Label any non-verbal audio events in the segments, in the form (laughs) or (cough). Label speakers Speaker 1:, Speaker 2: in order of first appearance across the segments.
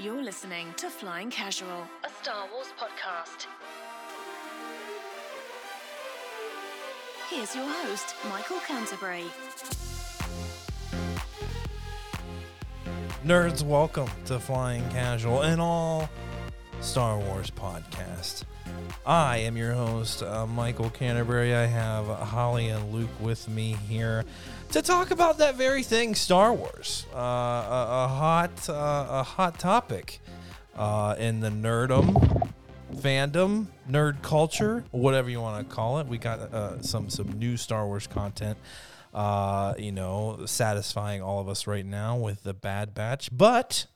Speaker 1: You're listening to Flying Casual, a Star Wars podcast. Here's your host, Michael Canterbury.
Speaker 2: Nerds, welcome to Flying Casual and all Star Wars podcast. I am your host, uh, Michael Canterbury. I have Holly and Luke with me here to talk about that very thing, Star Wars, uh, a, a, hot, uh, a hot topic uh, in the nerdum fandom, nerd culture, whatever you want to call it. We got uh, some some new Star Wars content uh, you know, satisfying all of us right now with the Bad Batch. But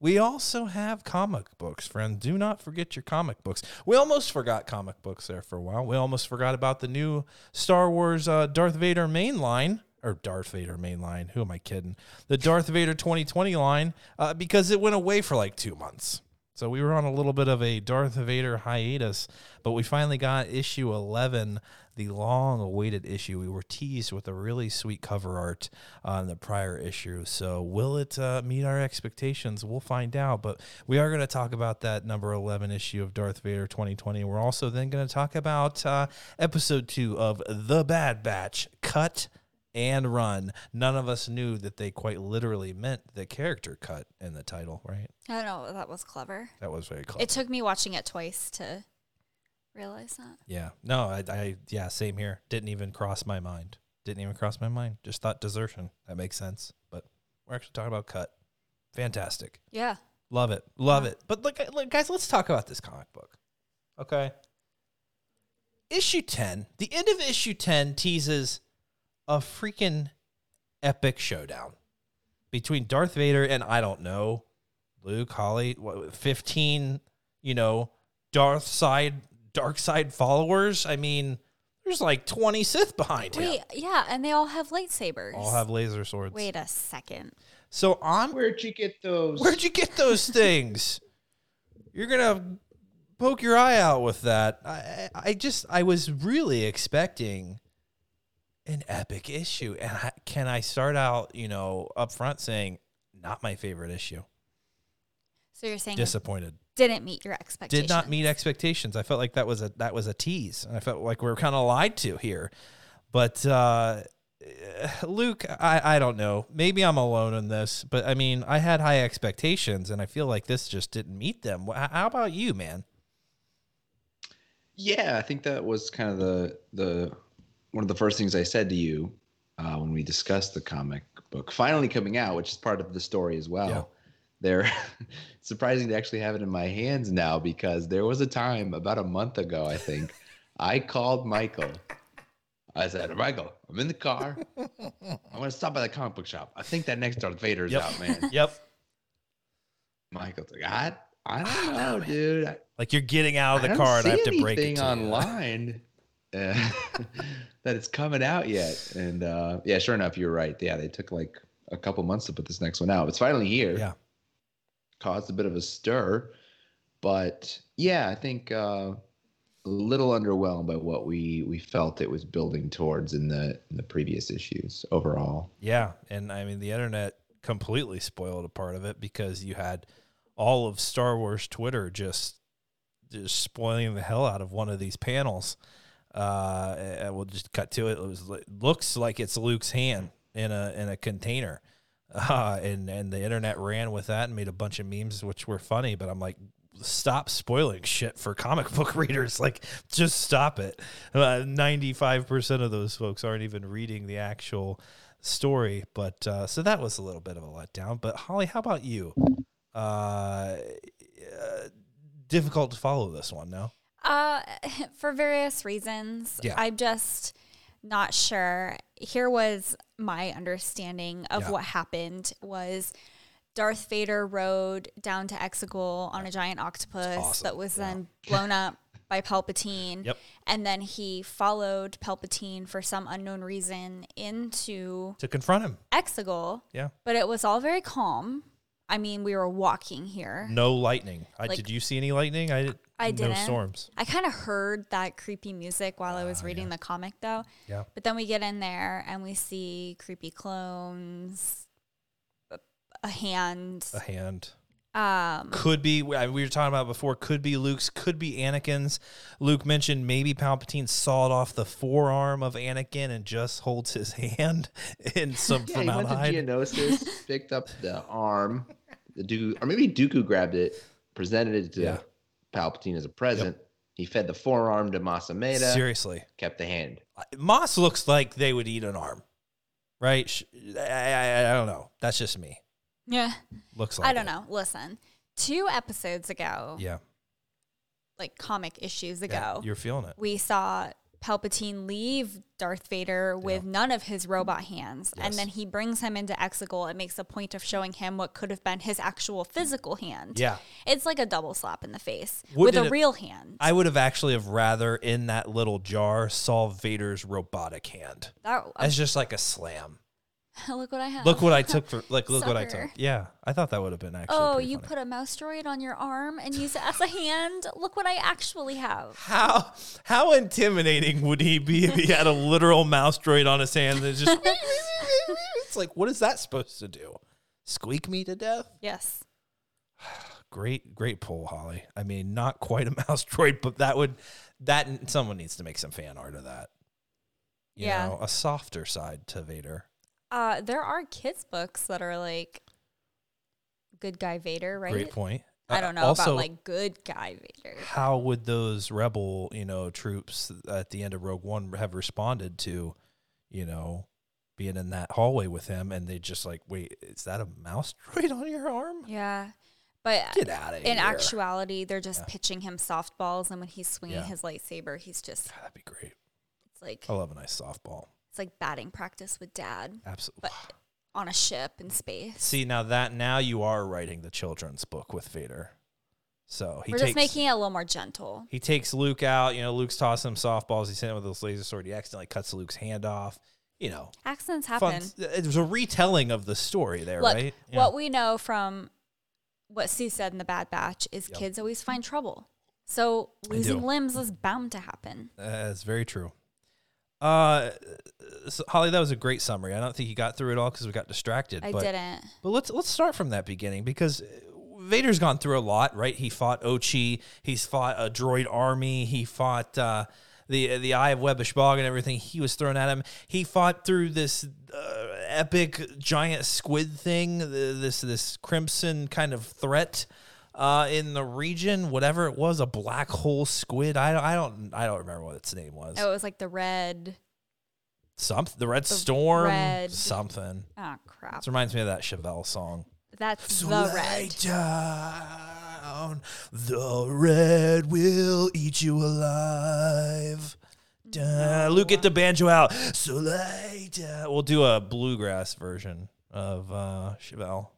Speaker 2: we also have comic books, friends. Do not forget your comic books. We almost forgot comic books there for a while. We almost forgot about the new Star Wars uh, Darth Vader main line. Or Darth Vader main line. Who am I kidding? The Darth Vader 2020 line uh, because it went away for like two months. So we were on a little bit of a Darth Vader hiatus, but we finally got issue 11 the long awaited issue. We were teased with a really sweet cover art on the prior issue. So, will it uh, meet our expectations? We'll find out. But we are going to talk about that number 11 issue of Darth Vader 2020. We're also then going to talk about uh, episode two of The Bad Batch Cut and Run. None of us knew that they quite literally meant the character cut in the title, right?
Speaker 3: I know. That was clever.
Speaker 2: That was very clever.
Speaker 3: It took me watching it twice to realize that.
Speaker 2: Yeah. No, I, I, yeah, same here. Didn't even cross my mind. Didn't even cross my mind. Just thought desertion. That makes sense. But we're actually talking about cut. Fantastic.
Speaker 3: Yeah.
Speaker 2: Love it. Love yeah. it. But look, look, guys, let's talk about this comic book. Okay. Issue 10, the end of issue 10 teases a freaking epic showdown between Darth Vader and I don't know, Luke, Holly, what, 15, you know, Darth side dark side followers. I mean, there's like 20 Sith behind
Speaker 3: Wait,
Speaker 2: him.
Speaker 3: yeah, and they all have lightsabers.
Speaker 2: All have laser swords.
Speaker 3: Wait a second.
Speaker 2: So I'm
Speaker 4: Where'd you get those?
Speaker 2: Where'd you get those (laughs) things? You're gonna poke your eye out with that. I I just I was really expecting an epic issue. And I, can I start out, you know, up front saying not my favorite issue?
Speaker 3: So you're saying
Speaker 2: disappointed
Speaker 3: didn't meet your expectations.
Speaker 2: Did not meet expectations. I felt like that was a that was a tease, and I felt like we were kind of lied to here. But uh, (sighs) Luke, I I don't know. Maybe I'm alone in this, but I mean, I had high expectations, and I feel like this just didn't meet them. How about you, man?
Speaker 4: Yeah, I think that was kind of the the one of the first things I said to you uh, when we discussed the comic book finally coming out, which is part of the story as well. Yeah they're (laughs) surprising to actually have it in my hands now because there was a time about a month ago, I think, (laughs) I called Michael. I said, Michael, I'm in the car. I'm gonna stop by the comic book shop. I think that next Darth Vader's
Speaker 2: yep.
Speaker 4: out, man. (laughs)
Speaker 2: yep.
Speaker 4: Michael's like, I, I don't know, dude.
Speaker 2: Like you're getting out of the car and I have to break it to
Speaker 4: online uh, (laughs) that it's coming out yet. And uh, yeah, sure enough, you're right. Yeah, they took like a couple months to put this next one out. It's finally here.
Speaker 2: Yeah
Speaker 4: caused a bit of a stir. But yeah, I think uh, a little underwhelmed by what we we felt it was building towards in the in the previous issues overall.
Speaker 2: Yeah, and I mean the internet completely spoiled a part of it because you had all of Star Wars Twitter just just spoiling the hell out of one of these panels. Uh, and we'll just cut to it. It was looks like it's Luke's hand in a in a container (laughs) uh, and and the internet ran with that and made a bunch of memes which were funny. But I'm like, stop spoiling shit for comic book (laughs) readers. Like, just stop it. Ninety five percent of those folks aren't even reading the actual story. But uh, so that was a little bit of a letdown. But Holly, how about you? Uh, uh difficult to follow this one, no?
Speaker 3: Uh, (laughs) for various reasons. Yeah. I just not sure. Here was my understanding of yeah. what happened was Darth Vader rode down to Exegol on a giant octopus awesome. that was yeah. then (laughs) blown up by Palpatine.
Speaker 2: Yep.
Speaker 3: And then he followed Palpatine for some unknown reason into
Speaker 2: to confront him.
Speaker 3: Exegol.
Speaker 2: Yeah.
Speaker 3: But it was all very calm. I mean, we were walking here.
Speaker 2: No lightning. I, did you see any lightning? I did.
Speaker 3: I didn't.
Speaker 2: No storms.
Speaker 3: I kind of heard that creepy music while uh, I was ah, reading yeah. the comic, though.
Speaker 2: Yeah.
Speaker 3: But then we get in there and we see creepy clones, a hand,
Speaker 2: a hand,
Speaker 3: Um,
Speaker 2: could be we were talking about before. Could be Luke's. Could be Anakin's. Luke mentioned maybe Palpatine sawed off the forearm of Anakin and just holds his (laughs) hand in some
Speaker 4: yeah, formaldehyde. He went to Geonosis, picked up the arm, the Dooku, or maybe Dooku grabbed it, presented it to yeah. Palpatine as a present. Yep. He fed the forearm to Mas Amedda.
Speaker 2: Seriously,
Speaker 4: kept the hand.
Speaker 2: Mas looks like they would eat an arm, right? I, I, I don't know. That's just me.
Speaker 3: Yeah.
Speaker 2: Looks like
Speaker 3: I don't
Speaker 2: it.
Speaker 3: know. Listen, two episodes ago,
Speaker 2: Yeah.
Speaker 3: like comic issues ago,
Speaker 2: yeah. You're feeling it.
Speaker 3: we saw Palpatine leave Darth Vader with none of his robot hands. And
Speaker 2: Yes.
Speaker 3: then he brings him into Exegol and makes a point of showing him what could have been his actual physical hand.
Speaker 2: Yeah.
Speaker 3: It's like a double slap in the face
Speaker 2: Wouldn't
Speaker 3: with a
Speaker 2: it-
Speaker 3: real hand.
Speaker 2: I would have actually have rather in that little jar saw Vader's robotic hand
Speaker 3: that,
Speaker 2: as um, just like a slam. (laughs)
Speaker 3: look what I have.
Speaker 2: Look what I took for like look what I took. Yeah, I thought that would have been actually.
Speaker 3: Oh, you
Speaker 2: funny.
Speaker 3: put a mouse droid on your arm and use it as a hand? Look what I actually have. (laughs)
Speaker 2: how how intimidating would he be if he had a (laughs) literal mouse droid on his hand that just it's like what is that supposed to do? Squeak me to death?
Speaker 3: Yes. (sighs)
Speaker 2: Great great pull, Holly. I mean, not quite a mouse droid, but that would that someone needs to make some fan art of that. You
Speaker 3: Yeah.
Speaker 2: know, a softer side to Vader.
Speaker 3: Uh, there are kids' books that are like good guy Vader, right?
Speaker 2: Great point.
Speaker 3: I
Speaker 2: Uh,
Speaker 3: don't know
Speaker 2: also,
Speaker 3: about like good guy Vader.
Speaker 2: how would those rebel, you know, troops at the end of Rogue One have responded to, you know, being in that hallway with him and they just like, wait, is that a mouse (laughs) droid on your arm?
Speaker 3: Yeah. But
Speaker 2: Get out of here.
Speaker 3: in actuality, they're just
Speaker 2: Yeah.
Speaker 3: pitching him softballs, and when he's swinging
Speaker 2: Yeah.
Speaker 3: his lightsaber, he's just
Speaker 2: God, that'd be great.
Speaker 3: it's like
Speaker 2: I love a nice softball.
Speaker 3: It's like batting practice with dad
Speaker 2: Absolutely.
Speaker 3: But- on a ship in space.
Speaker 2: See now that now you are writing the children's book with Vader. So he
Speaker 3: We're
Speaker 2: takes
Speaker 3: just making it a little more gentle.
Speaker 2: he takes Luke out. You know, Luke's tossing him softballs. He's hitting him with his laser sword. He accidentally cuts Luke's hand off. You know,
Speaker 3: Accidents
Speaker 2: fun.
Speaker 3: happen.
Speaker 2: It was a retelling of the story there,
Speaker 3: Look,
Speaker 2: right? Yeah.
Speaker 3: what we know from what Suu said in the Bad Batch is
Speaker 2: Yep.
Speaker 3: kids always find trouble. So losing limbs is bound to happen.
Speaker 2: That's very true. Uh, so Holly, that was a great summary. I don't think you got through it all because we got distracted.
Speaker 3: I
Speaker 2: but,
Speaker 3: didn't.
Speaker 2: But let's let's start from that beginning because Vader's gone through a lot, right? He fought Ochi. He's fought a droid army. He fought uh, the the Eye of Webbish Bog and everything. He was thrown at him. He fought through this uh, epic giant squid thing. th- This this crimson kind of threat. Uh, in the region, whatever it was, a black hole squid. I don't, I don't, I don't remember what its name was.
Speaker 3: Oh, it was like the red.
Speaker 2: Something, the Red Storm,
Speaker 3: red-
Speaker 2: something.
Speaker 3: Oh crap!
Speaker 2: This reminds me of that Chevelle song.
Speaker 3: That's the
Speaker 2: Lay
Speaker 3: red.
Speaker 2: down, the red will eat you alive. Da- Luke, get the banjo out. So down. We'll do a bluegrass version of uh, Chevelle.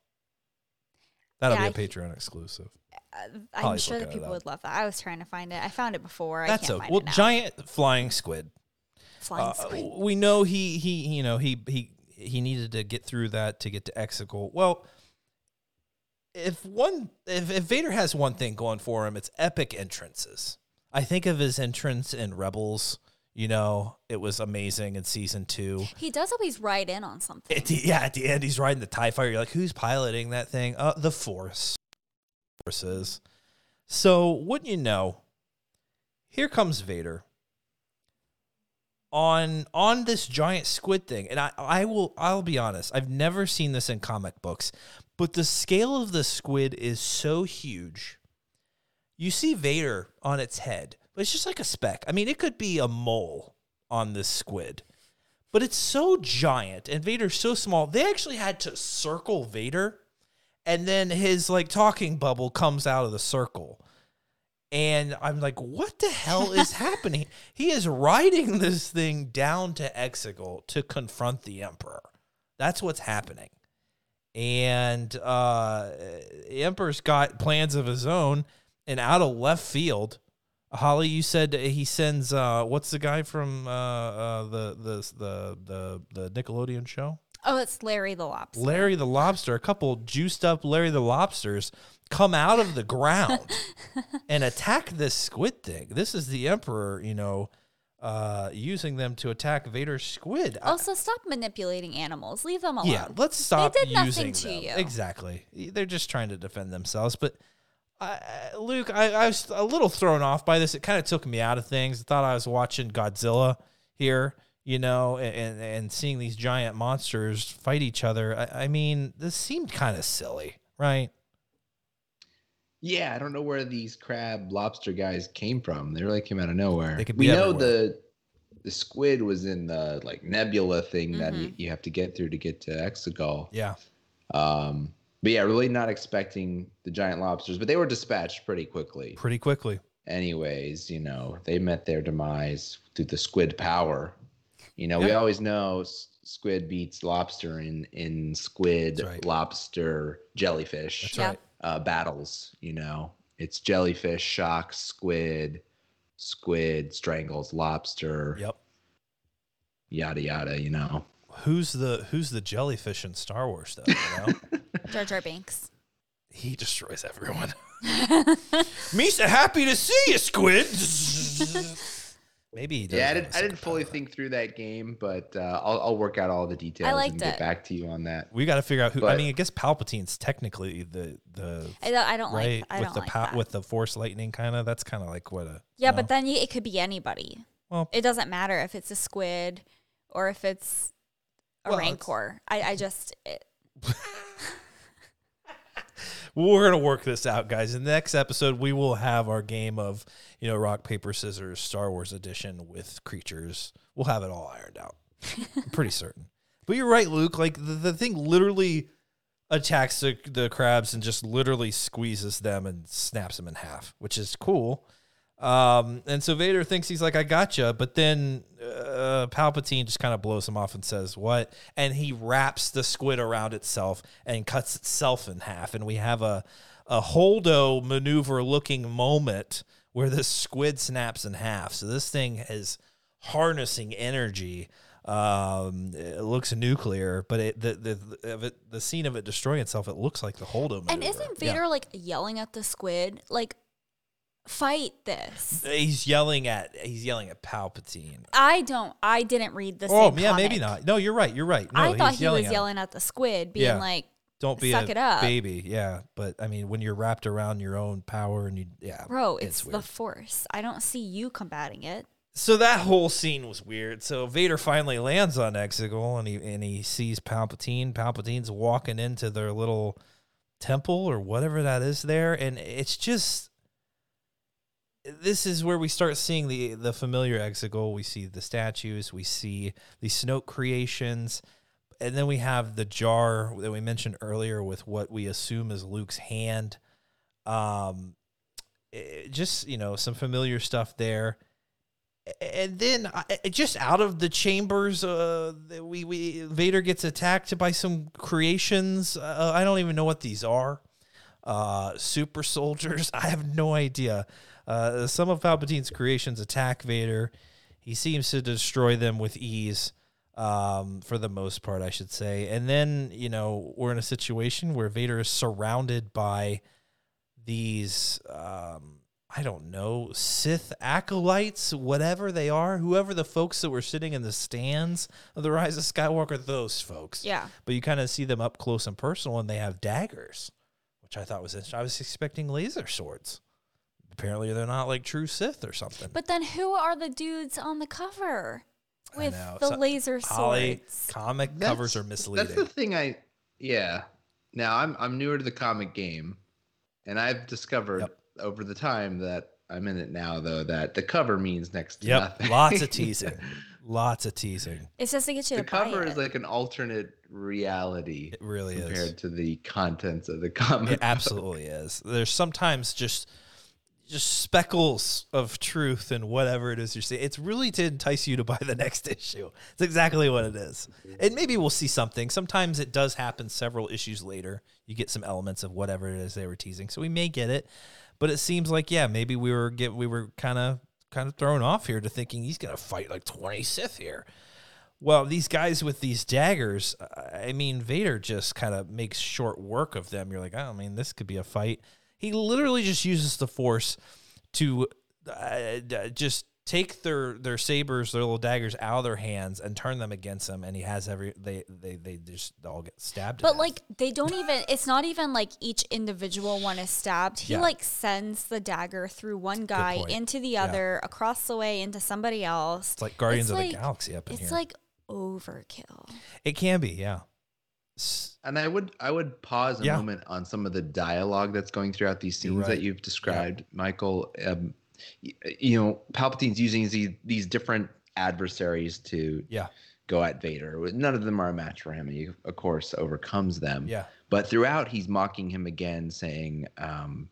Speaker 2: That'll
Speaker 3: Yeah,
Speaker 2: be a Patreon exclusive.
Speaker 3: Uh, I'm sure that people would love that. I was trying to find it. I found it before. I
Speaker 2: That's
Speaker 3: can't
Speaker 2: okay. Well, giant flying squid.
Speaker 3: Flying
Speaker 2: Uh,
Speaker 3: squid.
Speaker 2: we know he he you know he he he needed to get through that to get to Exegol. Well, if one if, if Vader has one thing going for him, it's epic entrances. I think of his entrance in Rebels. You know, it was amazing in season two.
Speaker 3: He does always ride in on something.
Speaker 2: At the, yeah, at the end, he's riding the Tie Fighter. You're like, who's piloting that thing? Uh, the Force. Forces. So, wouldn't you know? Here comes Vader on on this giant squid thing, and I I will I'll be honest. I've never seen this in comic books, but the scale of the squid is so huge. You see Vader on its head, but it's just like a speck. I mean, it could be a mole on this squid but it's so giant and Vader's so small. They actually had to circle Vader, and then his like talking bubble comes out of the circle. And I'm like, what the hell is (laughs) happening? He is riding this thing down to Exegol to confront the Emperor. That's what's happening. And uh, the Emperor's got plans of his own, and out of left field, Holly, you said he sends uh, what's the guy from uh, uh, the, the the the the Nickelodeon show?
Speaker 3: Oh, it's Larry the Lobster.
Speaker 2: Larry the Lobster. A couple juiced up Larry the Lobsters come out of the ground (laughs) and attack this squid thing. This is the Emperor, you know, uh, using them to attack Vader's squid.
Speaker 3: Also, stop manipulating animals. Leave them alone.
Speaker 2: Yeah, let's stop
Speaker 3: they did
Speaker 2: using
Speaker 3: nothing to
Speaker 2: them.
Speaker 3: you.
Speaker 2: Exactly. They're just trying to defend themselves. But uh, Luke, I, I was a little thrown off by this. It kind of took me out of things. I thought I was watching Godzilla here, you know, and and seeing these giant monsters fight each other. I, I mean, this seemed kind of silly, right?
Speaker 4: Yeah, I don't know where these crab lobster guys came from. They really came out of nowhere.
Speaker 2: They could
Speaker 4: we know
Speaker 2: everywhere.
Speaker 4: the the squid was in the like nebula thing that
Speaker 3: Mm-hmm.
Speaker 4: you, you have to get through to get to Exegol.
Speaker 2: Yeah.
Speaker 4: Um, but yeah, really not expecting the giant lobsters, but they were dispatched pretty quickly.
Speaker 2: Pretty quickly.
Speaker 4: Anyways, you know, they met their demise through the squid power. You know, we always know squid beats lobster in in squid,
Speaker 2: right.
Speaker 4: lobster, jellyfish
Speaker 2: right.
Speaker 4: uh, battles. You know, it's jellyfish, shocks, squid, squid strangles lobster,
Speaker 2: Yep.
Speaker 4: yada yada. You know,
Speaker 2: Who's the Who's the jellyfish in Star Wars though? You know, (laughs)
Speaker 3: Jar Jar Binks.
Speaker 2: he destroys everyone. (laughs) Misa, happy to see you, squid. (laughs) Maybe he does
Speaker 4: yeah, I didn't,
Speaker 2: a
Speaker 4: I didn't fully think through that game, but uh, I'll I'll work out all the details
Speaker 3: liked
Speaker 4: and get
Speaker 3: it.
Speaker 4: back to you on that.
Speaker 2: We got to figure out who. I mean, I guess Palpatine's technically the the
Speaker 3: I don't, I don't
Speaker 2: right
Speaker 3: like. I
Speaker 2: with
Speaker 3: don't
Speaker 2: the
Speaker 3: like
Speaker 2: pow-
Speaker 3: that.
Speaker 2: with the Force lightning kind of. That's kind of like what a
Speaker 3: yeah,
Speaker 2: no?
Speaker 3: but then you, it could be anybody.
Speaker 2: Well-
Speaker 3: it doesn't matter if it's a squid or if it's a
Speaker 2: Well,
Speaker 3: rancor. I, I just it, (laughs)
Speaker 2: we're gonna work this out, guys. In the next episode, we will have our game of you know rock paper scissors Star Wars edition with creatures. We'll have it all ironed out. I'm pretty (laughs) certain. But you're right, Luke. Like the, the thing literally attacks the, the crabs and just literally squeezes them and snaps them in half, which is cool. Um, and so Vader thinks he's like, I gotcha. But then uh, Palpatine just kind of blows him off and says, What? And he wraps the squid around itself and cuts itself in half. And we have a, a Holdo maneuver looking moment where the squid snaps in half. So this thing is harnessing energy. Um, it looks nuclear, but it the the of the scene of it destroying itself, it looks like the Holdo maneuver.
Speaker 3: and isn't
Speaker 2: Yeah.
Speaker 3: Vader like yelling at the squid like fight this?
Speaker 2: He's yelling at he's yelling at Palpatine.
Speaker 3: I don't. I didn't read the.
Speaker 2: Oh yeah, maybe not. No, you're right. You're right. No,
Speaker 3: I thought
Speaker 2: he's
Speaker 3: he was
Speaker 2: at
Speaker 3: yelling at the squid, being
Speaker 2: Yeah.
Speaker 3: like,
Speaker 2: Don't be
Speaker 3: "Suck
Speaker 2: a
Speaker 3: it up."
Speaker 2: baby. Yeah, but I mean, when you're wrapped around your own power and you, yeah,
Speaker 3: "Bro, it's, the. Force. I don't see you combating it."
Speaker 2: So that whole scene was weird. So Vader finally lands on Exegol and he and he sees Palpatine. Palpatine's walking into their little temple or whatever that is there, and it's just this is where we start seeing the the familiar Exegol. We see the statues, we see the Snoke creations, and then we have the jar that we mentioned earlier with what we assume is Luke's hand. Um, eh, just you know some familiar stuff there and then uh, just out of the chambers uh we we Vader gets attacked by some creations uh, I don't even know what these are uh super soldiers (laughs) I have no idea uh some of Palpatine's creations attack Vader he seems to destroy them with ease um for the most part I should say and then you know we're in a situation where Vader is surrounded by these um I don't know, Sith acolytes, whatever they are, whoever the folks that were sitting in the stands of the Rise of Skywalker, those folks.
Speaker 3: Yeah.
Speaker 2: But you kind of see them up close and personal, and they have daggers, which I thought was interesting. I was expecting laser swords. Apparently, they're not like true Sith or something.
Speaker 3: But then, who are the dudes on the cover with the
Speaker 2: So-
Speaker 3: laser
Speaker 2: Holly,
Speaker 3: swords?
Speaker 2: comic
Speaker 4: That's-
Speaker 2: covers are misleading.
Speaker 4: That's the thing I yeah. Now I'm I'm newer to the comic game and I've discovered
Speaker 2: Yep.
Speaker 4: over the time that I'm in it now though that the cover means next to
Speaker 2: yep,
Speaker 4: nothing.
Speaker 2: lots of (laughs) teasing, lots of teasing.
Speaker 3: It's just to get you
Speaker 4: the
Speaker 3: to buy
Speaker 4: cover
Speaker 3: it.
Speaker 4: is like an alternate reality
Speaker 2: It really
Speaker 4: compared
Speaker 2: is.
Speaker 4: to the contents of the (laughs) comic.
Speaker 2: It absolutely is. There's sometimes just just speckles of truth in whatever it is you're seeing. It's really to entice you to buy the (laughs) next issue. It's exactly what it is. And maybe we'll see something. Sometimes it does happen several issues later. You get some elements of whatever it is they were teasing. So we may get it. But it seems like yeah, maybe we were get we were kind of kind of thrown off here to thinking he's going to fight like 20 Sith here. Well, these guys with these daggers, I mean, Vader just kind of makes short work of them. You're like, oh, I mean, this could be a fight. He literally just uses the Force to uh, just take their their sabers, their little daggers out of their hands and turn them against him, and he has every they they they just all get stabbed.
Speaker 3: But like they don't even. It's not even like each individual one is stabbed. He yeah. like sends the dagger through one guy into the other, yeah. across the way into somebody else.
Speaker 2: It's like Guardians it's of like, the Galaxy up in
Speaker 3: it's
Speaker 2: here.
Speaker 3: It's like overkill.
Speaker 2: It can be, yeah.
Speaker 4: And I would I would pause a yeah. moment on some of the dialogue that's going throughout these scenes right. that you've described, Michael. Um, you know, Palpatine's using these, these different adversaries to
Speaker 2: yeah.
Speaker 4: go at Vader. None of them are a match for him. And he, of course, overcomes them.
Speaker 2: Yeah.
Speaker 4: But throughout, he's mocking him again, saying, um,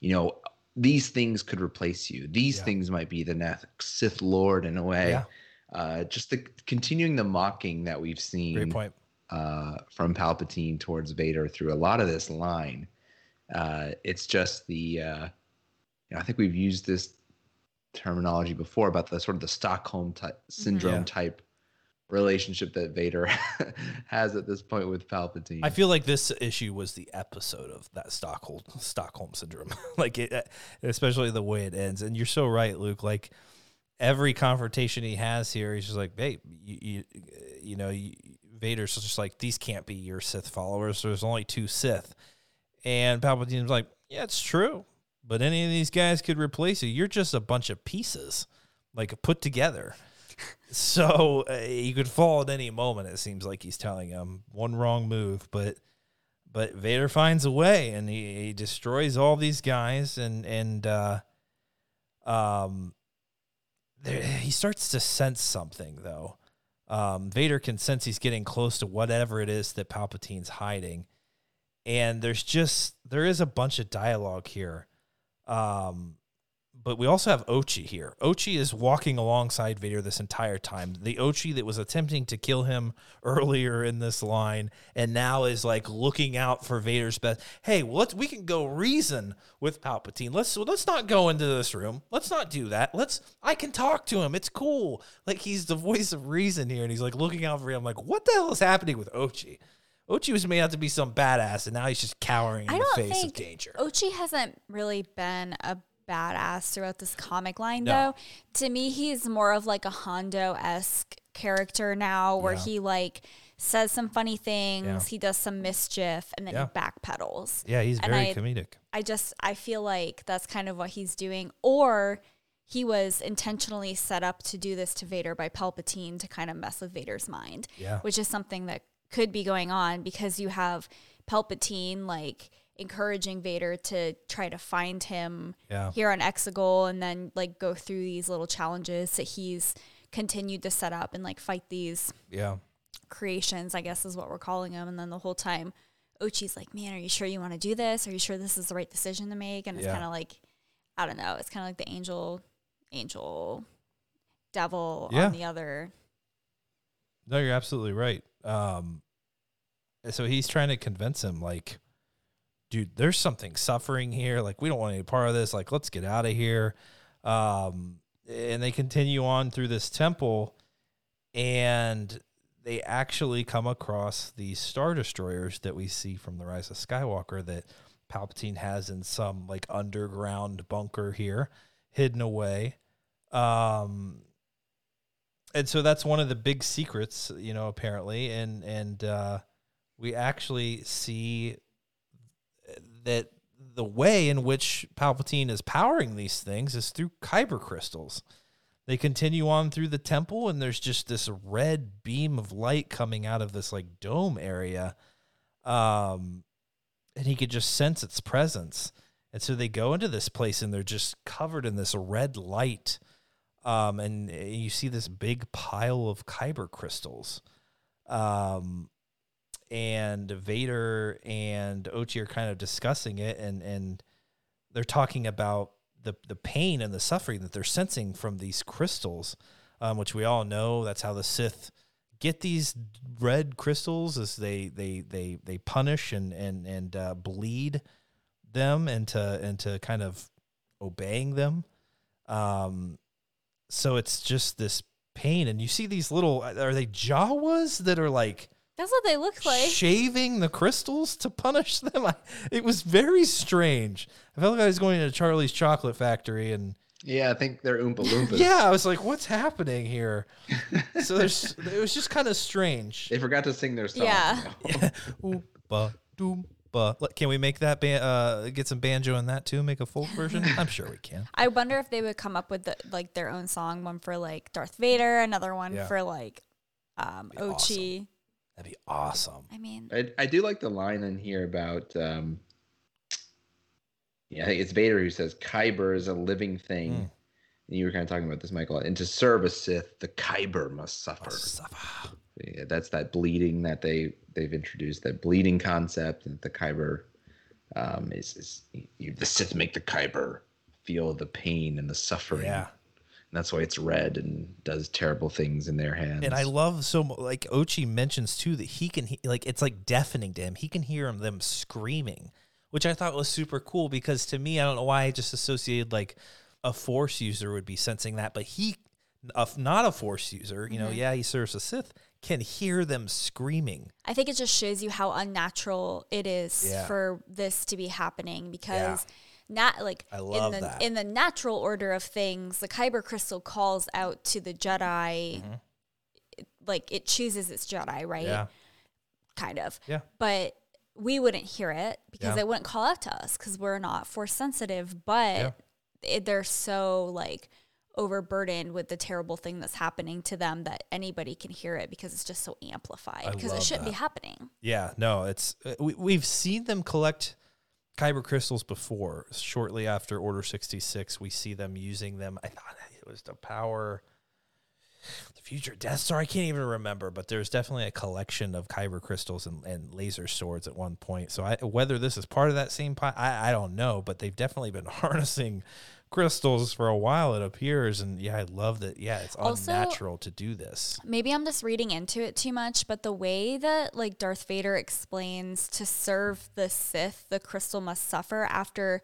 Speaker 4: you know, these things could replace you. These yeah. things might be the next Sith Lord in a way. Yeah. Uh, just the continuing the mocking that we've seen
Speaker 2: Great point.
Speaker 4: Uh, from Palpatine towards Vader through a lot of this line. Uh, it's just the uh, you know, I think we've used this terminology before about the sort of the Stockholm type, syndrome yeah. type relationship that Vader (laughs) has at this point with Palpatine.
Speaker 2: I feel like this issue was the episode of that Stockholm Stockholm syndrome, (laughs) like it, uh, especially the way it ends. And you're so right, Luke. Like every confrontation he has here, he's just like, "Babe, you, you, you know, you, Vader's just like these can't be your Sith followers. There's only two Sith." And Palpatine's like, "Yeah, it's true but any of these guys could replace you. You're just a bunch of pieces, like put together. (laughs) so uh, you could fall at any moment. It seems like he's telling him one wrong move, but but Vader finds a way and he, he destroys all these guys and and uh, um there, he starts to sense something though. Um, Vader can sense he's getting close to whatever it is that Palpatine's hiding, and there's just there is a bunch of dialogue here. Um, but we also have Ochi here. Ochi is walking alongside Vader this entire time. The Ochi that was attempting to kill him (laughs) earlier in this line, and now is like looking out for Vader's best. Hey, let's we can go reason with Palpatine. Let's let's not go into this room. Let's not do that. Let's I can talk to him. It's cool. Like he's the (laughs) voice of reason here, and he's like looking out for him. I'm like what the hell is happening with Ochi? Ochi was made out to be some badass, and now he's just cowering in the face of danger.
Speaker 3: Ochi hasn't really been a badass throughout this comic line, no. though. To me, he's more of like a Hondo esque character now, where yeah. he like says some funny things, yeah. he does some mischief, and then yeah. he backpedals.
Speaker 2: Yeah, he's and very I, comedic.
Speaker 3: I just I feel like that's kind of what he's doing, or he was intentionally set up to do this to Vader by Palpatine to kind of mess with Vader's mind.
Speaker 2: Yeah.
Speaker 3: Which is something that could be going on because you have Palpatine like encouraging Vader to try to find him
Speaker 2: yeah.
Speaker 3: here on Exegol and then like go through these little challenges that he's continued to set up and like fight these
Speaker 2: yeah
Speaker 3: creations, I guess is what we're calling them. And then the whole time Ochi's like, Man, are you sure you want to do this? Are you sure this is the right decision to make? And it's yeah. kinda like I don't know, it's kinda like the angel angel devil yeah. on the other.
Speaker 2: No, you're absolutely right. Um, so he's trying to convince him, like, dude, there's something suffering here. Like, we don't want any part of this. Like, let's get out of here. Um, and they continue on through this temple, and they actually come across these star destroyers that we see from the Rise of Skywalker that Palpatine has in some like underground bunker here, hidden away. Um, and so that's one of the big secrets, you know, apparently, and and uh, we actually see that the way in which Palpatine is powering these things is through kyber crystals. They continue on through the temple, and there's just this red beam of light coming out of this like dome area, um, and he could just sense its presence. And so they go into this place, and they're just covered in this red light um, and eh, you see this big pile of kyber crystals. Um, and Vader and Ochi are kind of discussing it, and and they're talking about the the pain and the suffering that they're sensing from these crystals, um, which we all know that's how the Sith get these red crystals as they they they they punish and and and uh, bleed them into into kind of obeying them. Um, so it's just this pain, and you see these little are they Jawas that are like
Speaker 3: that's what they look like
Speaker 2: shaving the crystals to punish (laughs) them. I, it was very strange. I felt like I was going to Charlie's Chocolate Factory and
Speaker 4: Yeah, I think they're Oompa Loompas. (laughs)
Speaker 2: yeah, I was like, what's happening here? so there's, it was just kind of strange.
Speaker 4: They forgot to sing their song.
Speaker 3: Yeah.
Speaker 2: yeah. (laughs) Oompa Doompa. Can we make that ban- uh, get some banjo in that too? Make a folk version? I'm sure we can.
Speaker 3: I wonder if they would come up with the, like their own song, one for like Darth Vader, another one
Speaker 2: Yeah.
Speaker 3: for like um,
Speaker 2: That'd be
Speaker 3: Ochi.
Speaker 2: That'd be awesome.
Speaker 3: I mean,
Speaker 4: I, I do like the line in here about um yeah, I think it's Vader who says Kyber is a living thing.
Speaker 2: Mm.
Speaker 4: And you were kind of talking about this, Michael. And to serve a Sith, the Kyber must suffer.
Speaker 2: Suffer.
Speaker 4: Yeah, that's that bleeding that they they've introduced, that bleeding concept, and the Kyber um, is is you, the Sith make the Kyber feel the pain and the suffering.
Speaker 2: Yeah.
Speaker 4: And that's why it's red and does terrible things in their hands.
Speaker 2: And I love so mu- like Ochi mentions too that he can he, like it's like deafening to him. He can hear them screaming, which I thought was super cool because to me I don't know why I just associated like a force user would be sensing that, but he a, not a force user, you know,
Speaker 3: Mhm.
Speaker 2: yeah, he serves a Sith, can hear them screaming.
Speaker 3: I think it just shows you how unnatural it is
Speaker 2: Yeah.
Speaker 3: for this to be happening because not like in the
Speaker 2: that.
Speaker 3: in the natural order of things, the Kyber crystal calls out to the Jedi
Speaker 2: Mhm.
Speaker 3: like it chooses its Jedi, right?
Speaker 2: Yeah.
Speaker 3: Kind of.
Speaker 2: Yeah.
Speaker 3: But we wouldn't hear it because
Speaker 2: Yeah.
Speaker 3: it wouldn't call out to us because we're not force sensitive. But
Speaker 2: Yeah.
Speaker 3: it, they're so like overburdened with the terrible thing that's happening to them that anybody can hear it because it's just so amplified because it shouldn't be happening.
Speaker 2: Yeah, no, it's uh, we, we've seen them collect kyber crystals before. Shortly after Order 66, we see them using them. I thought it was to power the future Death Star. I can't even remember, but there's definitely a collection of kyber crystals and, and laser swords at one point. So I, whether this is part of that same pot, I, I don't know, but they've definitely been (laughs) harnessing crystals for a while it appears and yeah i love that yeah it's
Speaker 3: Also-
Speaker 2: unnatural to do this
Speaker 3: Maybe I'm just reading into it too much, but the way that like Darth Vader explains to serve the Sith, the crystal must suffer after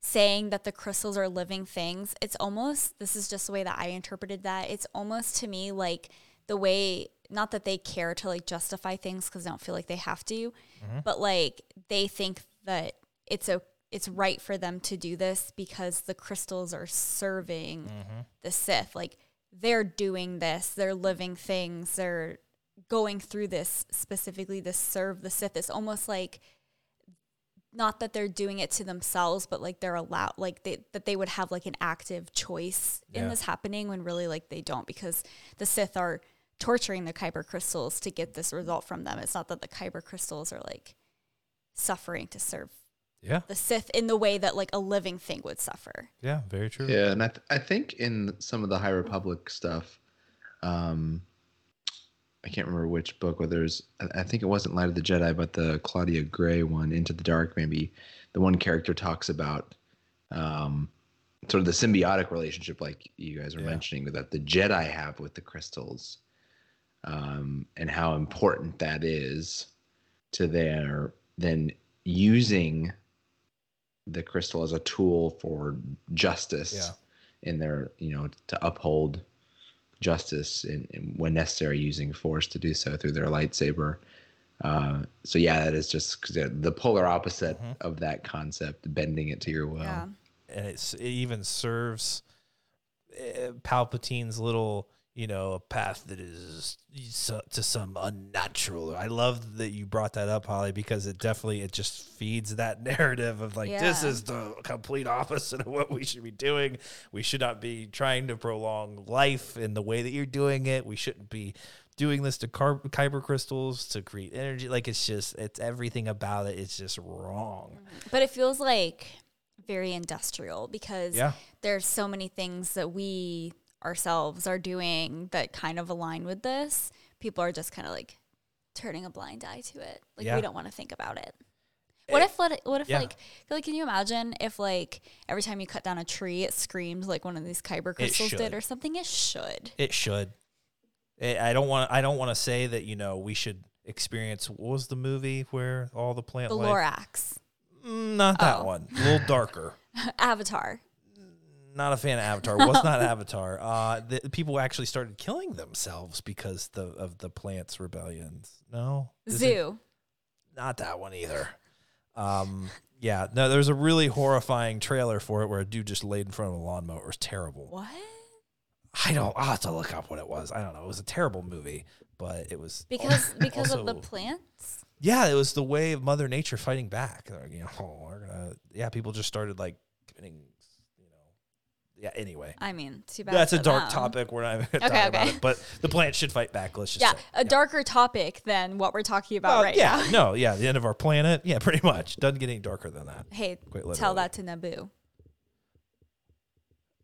Speaker 3: saying that the crystals are living things. It's almost this is just the way that I interpreted that. It's almost to me like the way not that they care to like justify things because I don't feel like they have to, mm-hmm. but like they think that it's a it's right for them to do this because the crystals are serving mm-hmm. the Sith. Like they're doing this, they're living things, they're going through this specifically to serve the Sith. It's almost like not that they're doing it to themselves, but like they're allowed, like they, that they would have like an active choice in this happening when really like they don't because the Sith are torturing the Kyber crystals to get this result from them. It's not that the Kyber crystals are like suffering to serve
Speaker 2: yeah
Speaker 3: the Sith in the way that like a living thing would suffer.
Speaker 2: yeah very true
Speaker 4: Yeah, and I, th- I think in some of the High Republic stuff, um, I can't remember which book, whether it's, I I think it wasn't Light of the Jedi, but the Claudia Gray one, Into the Dark, maybe the one character talks about um, sort of the symbiotic relationship, like you guys were
Speaker 2: Yeah.
Speaker 4: mentioning, that the Jedi have with the crystals, um, and how important that is to their then using the crystal as a tool for justice
Speaker 2: Yeah.
Speaker 4: in their you know to uphold justice in, in when necessary using force to do so through their lightsaber uh, so yeah that is just 'cause they're the polar opposite
Speaker 2: Mhm.
Speaker 4: of that concept bending it to your will
Speaker 3: yeah.
Speaker 2: and it's, it even serves uh, Palpatine's little, you know, a path that is to some unnatural. I love that you brought that up, Holly, because it definitely it just feeds that (laughs) narrative of like this is the complete opposite of what we should be doing. We should not be trying to prolong life in the way that you're doing it. We shouldn't be doing this to car- kyber crystals to create energy. Like it's just it's everything about it. It's just wrong. Mm-hmm.
Speaker 3: But it feels like very industrial because
Speaker 2: Yeah.
Speaker 3: there's so many things that we ourselves are doing that kind of align with this. People are just kind of like turning a blind eye to it. Like
Speaker 2: Yeah.
Speaker 3: we don't want to think about it. What if what, what if
Speaker 2: yeah.
Speaker 3: like like can you imagine if like every time you cut down a tree it screamed like one of these kyber crystals did or something? It should.
Speaker 2: It should. I I don't want. I don't want to say that you know we should experience. What was the movie where all the plant
Speaker 3: The
Speaker 2: life?
Speaker 3: Lorax.
Speaker 2: Mm, not that
Speaker 3: Oh.
Speaker 2: one. A little darker. (laughs)
Speaker 3: Avatar.
Speaker 2: Not a fan of Avatar. Was not (laughs) Avatar. Uh, the, people actually started killing themselves because the of the plants rebellions. No, Is it-
Speaker 3: Zoo.
Speaker 2: not that one either. Um, Yeah, no, there's a really horrifying trailer for it where a dude just laid in front of a lawnmower. It was terrible.
Speaker 3: What?
Speaker 2: I don't. I'll have to look up what it was. I don't know. It was a terrible movie, but it was (laughs)
Speaker 3: because because of the plants.
Speaker 2: Yeah, it was the way of Mother Nature fighting back. You know, (laughs) we're gonna. Yeah, people just started like committing yeah. Anyway,
Speaker 3: I mean, too bad.
Speaker 2: That's a dark
Speaker 3: them.
Speaker 2: topic. We're not even okay, okay. about it. But the plant should fight back. Let's just
Speaker 3: yeah,
Speaker 2: say.
Speaker 3: a yeah. darker topic than what we're talking about
Speaker 2: well,
Speaker 3: right
Speaker 2: yeah,
Speaker 3: now.
Speaker 2: no, (laughs) yeah, the end of our planet. Yeah, pretty much. Doesn't get any darker than that.
Speaker 3: Hey, tell that to Naboo.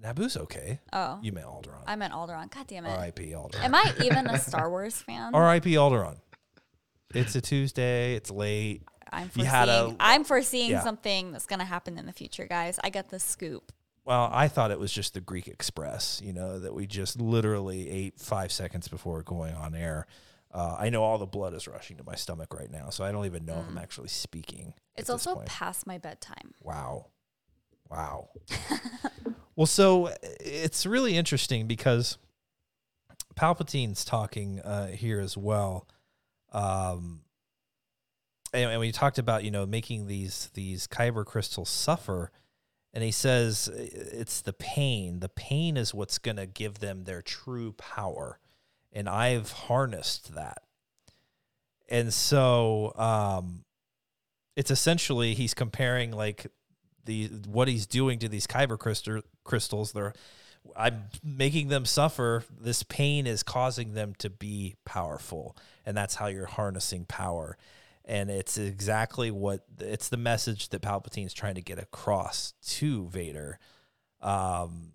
Speaker 2: Naboo's okay.
Speaker 3: Oh,
Speaker 2: you meant Alderaan.
Speaker 3: I meant Alderaan. God damn it.
Speaker 2: R.I.P. Alderaan.
Speaker 3: Am I even a (laughs) Star Wars fan?
Speaker 2: R.I.P. Alderaan. It's a Tuesday. It's late.
Speaker 3: I'm foreseeing. A, I'm foreseeing yeah. something that's going to happen in the future, guys. I got the scoop.
Speaker 2: Well, I thought it was just the Greek Express, you know, that we just literally ate five seconds before going on air. Uh, I know all the blood is rushing to my stomach right now, so I don't even know mm. if I'm mm. actually speaking.
Speaker 3: It's also past my bedtime.
Speaker 2: Wow. Wow. (laughs) well, so it's really interesting because Palpatine's talking uh, here as well. Um, and, and we talked about, you know, making these these kyber crystals suffer and he says it's the pain. The pain is what's going to give them their true power. And I've harnessed that. And so um, it's essentially he's comparing like the what he's doing to these kyber crystal, crystals. They're I'm making them suffer. This pain is causing them to be powerful. And that's how you're harnessing power and it's exactly what it's the message that Palpatine's trying to get across to Vader. Um,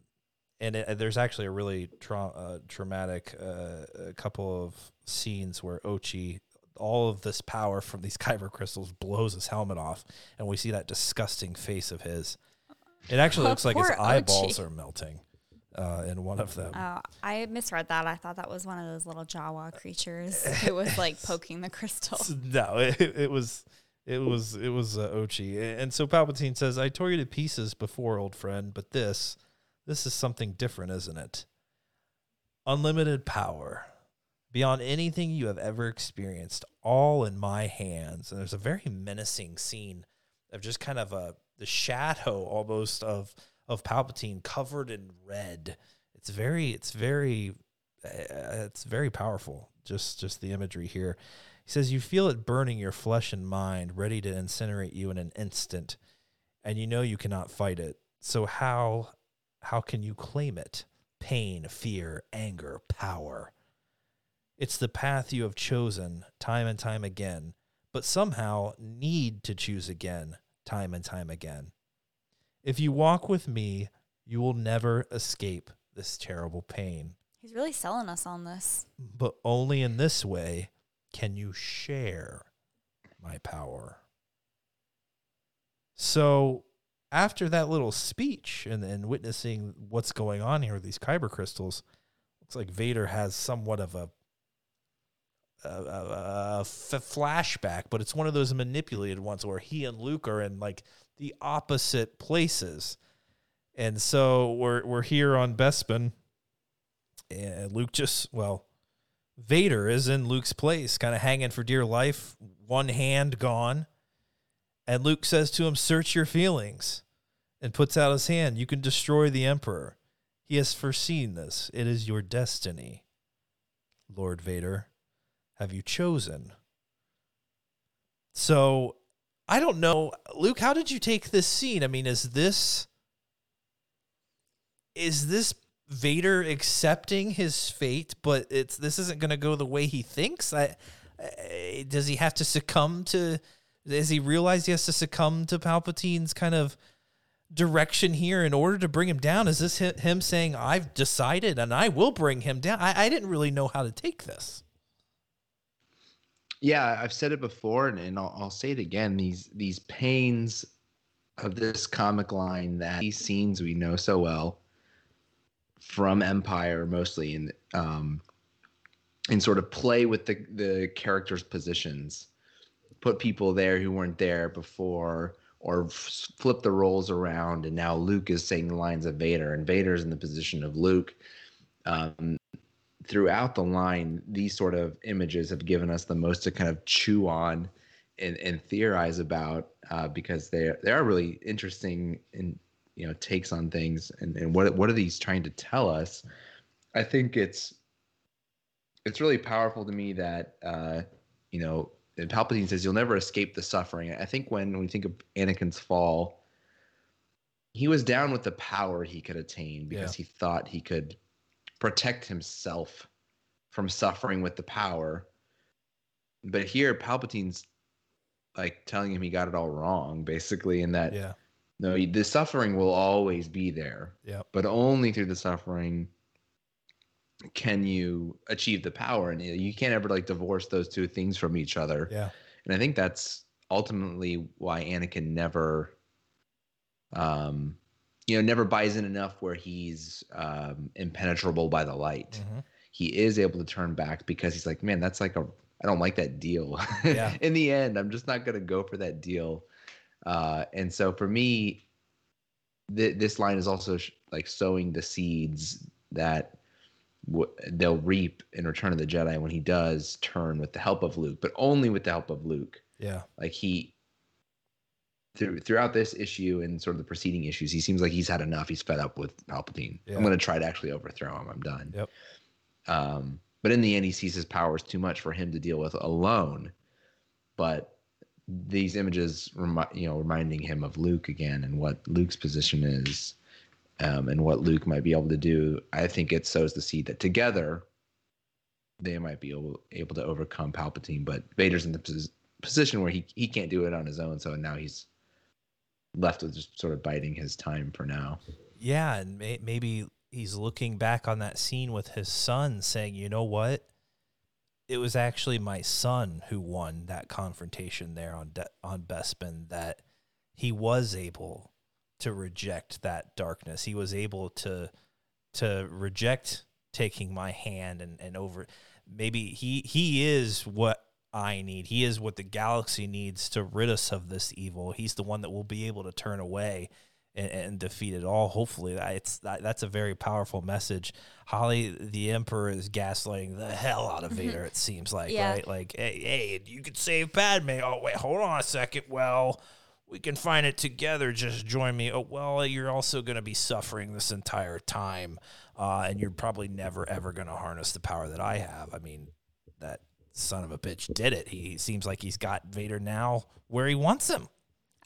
Speaker 2: and it, there's actually a really tra- uh, traumatic uh, a couple of scenes where Ochi, all of this power from these (laughs) kyber crystals, blows his helmet off, and we see that disgusting face of his. It actually looks like his eyeballs Ochi. are melting uh, in one of them.
Speaker 3: Oh, I misread that. I thought that was one of those little Jawa creatures. It was like (laughs) poking the crystal.
Speaker 2: No, it, it was. It was it was uh, Ochi, and so Palpatine says, "I tore you to pieces before, old friend, but this, this is something different, isn't it? Unlimited power, beyond anything you have ever experienced, all in my hands." And there's a very menacing scene of just kind of a the shadow almost of of Palpatine covered in red. It's very, it's very, uh, it's very powerful. Just, just the imagery here. He says, "You feel it burning your flesh and mind, ready to incinerate you in an instant, and you know you cannot fight it. So how, how can you claim it? Pain, fear, anger, power." It's the path you have chosen time and time again, but somehow need to choose again, time and time again. If you walk with me, you will never escape this terrible pain.
Speaker 3: He's really selling us on this.
Speaker 2: But only in this way can you share my power. So, after that little speech and, and witnessing what's going on here with these kyber crystals, looks like Vader has somewhat of a a, a, a f- flashback, but it's one of those manipulated ones where he and Luke are in like the opposite places. And so we're we're here on Bespin, and Luke just well, Vader is in Luke's place, kind of hanging for dear life, one hand gone. And Luke says to him, "Search your feelings," and puts out his hand. You can destroy the Emperor. He has foreseen this. It is your destiny, Lord Vader. Have you chosen? So I don't know, Luke. How did you take this scene? I mean, is this is this Vader accepting his fate, but it's this isn't going to go the way he thinks? I, I, does he have to succumb to? Does he realize he has to succumb to Palpatine's kind of direction here in order to bring him down? Is this him saying, "I've decided and I will bring him down"? I, I didn't really know how to take this.
Speaker 4: Yeah, I've said it before, and, and I'll, I'll say it again. These these pains of this comic line that these scenes we know so well from Empire, mostly, and um, and sort of play with the the characters' positions, put people there who weren't there before, or flip the roles around, and now Luke is saying the lines of Vader, and Vader's in the position of Luke. Um, throughout the line, these sort of images have given us the most to kind of chew on and, and theorize about uh, because they they are really interesting in you know takes on things and, and what what are these trying to tell us? I think it's it's really powerful to me that uh, you know Palpatine says you'll never escape the suffering. I think when we think of Anakin's fall, he was down with the power he could attain because yeah. he thought he could protect himself from suffering with the power. But here, Palpatine's like telling him he got it all wrong, basically, in that
Speaker 2: yeah.
Speaker 4: no, the suffering will always be there.
Speaker 2: Yeah.
Speaker 4: But only through the suffering can you achieve the power, and you can't ever like divorce those two things from each other.
Speaker 2: Yeah.
Speaker 4: And I think that's ultimately why Anakin never, um, you know, never buys in enough where he's um, impenetrable by the light. Mm-hmm he is able to turn back because he's like, man, that's like a I don't like that deal. Yeah. (laughs) In the end, I'm just not gonna go for that deal. Uh, and so for me, th- this line is also sh- like sowing the seeds that w- they'll reap in Return of the Jedi when he does turn with the help of Luke, but only with the help of Luke.
Speaker 2: Yeah,
Speaker 4: like he through, throughout this issue and sort of the preceding issues, he seems like he's had enough. He's fed up with Palpatine. Yeah. I'm going to try to actually overthrow him. I'm done.
Speaker 2: Yep.
Speaker 4: Um, but in the end, he sees his powers too much for him to deal with alone. But these images, remi- you know, reminding him of Luke again and what Luke's position is, um, and what Luke might be able to do. I think it sows the seed that together they might be able, able to overcome Palpatine. But Vader's in the pos- position where he he can't do it on his own, so now he's left with just sort of biding his time for now.
Speaker 2: Yeah, and may- maybe he's looking back on that scene with his son saying, "You know what? It was actually my son who won that confrontation there on De- on Bespin that he was able to reject that darkness. He was able to to reject taking my hand and and over maybe he he is what I need. He is what the galaxy needs to rid us of this evil. He's the one that will be able to turn away and, and defeat it all. Hopefully, it's that, that's a very powerful message. Holly, the Emperor, is gaslighting the hell out of mm-hmm. Vader. It seems like yeah. right, like hey, hey, you could save Padme. Oh wait, hold on a second. Well, we can find it together. Just join me. Oh well, you're also going to be suffering this entire time, uh, and you're probably never ever going to harness the power that I have. I mean, that son of a bitch did it. He seems like he's got Vader now where he wants him.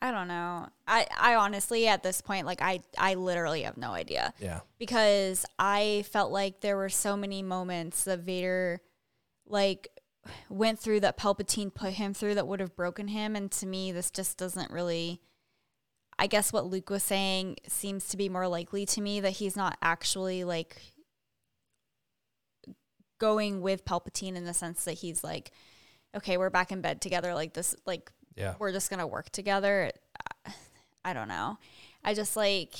Speaker 3: I don't know. I, I honestly at this point like I I literally have no idea.
Speaker 2: Yeah.
Speaker 3: Because I felt like there were so many moments that Vader like went through that Palpatine put him through that would have broken him and to me this just doesn't really I guess what Luke was saying seems to be more likely to me that he's not actually like going with Palpatine in the sense that he's like okay, we're back in bed together like this like
Speaker 2: yeah.
Speaker 3: we're just going to work together. (sighs) I don't know. I just like.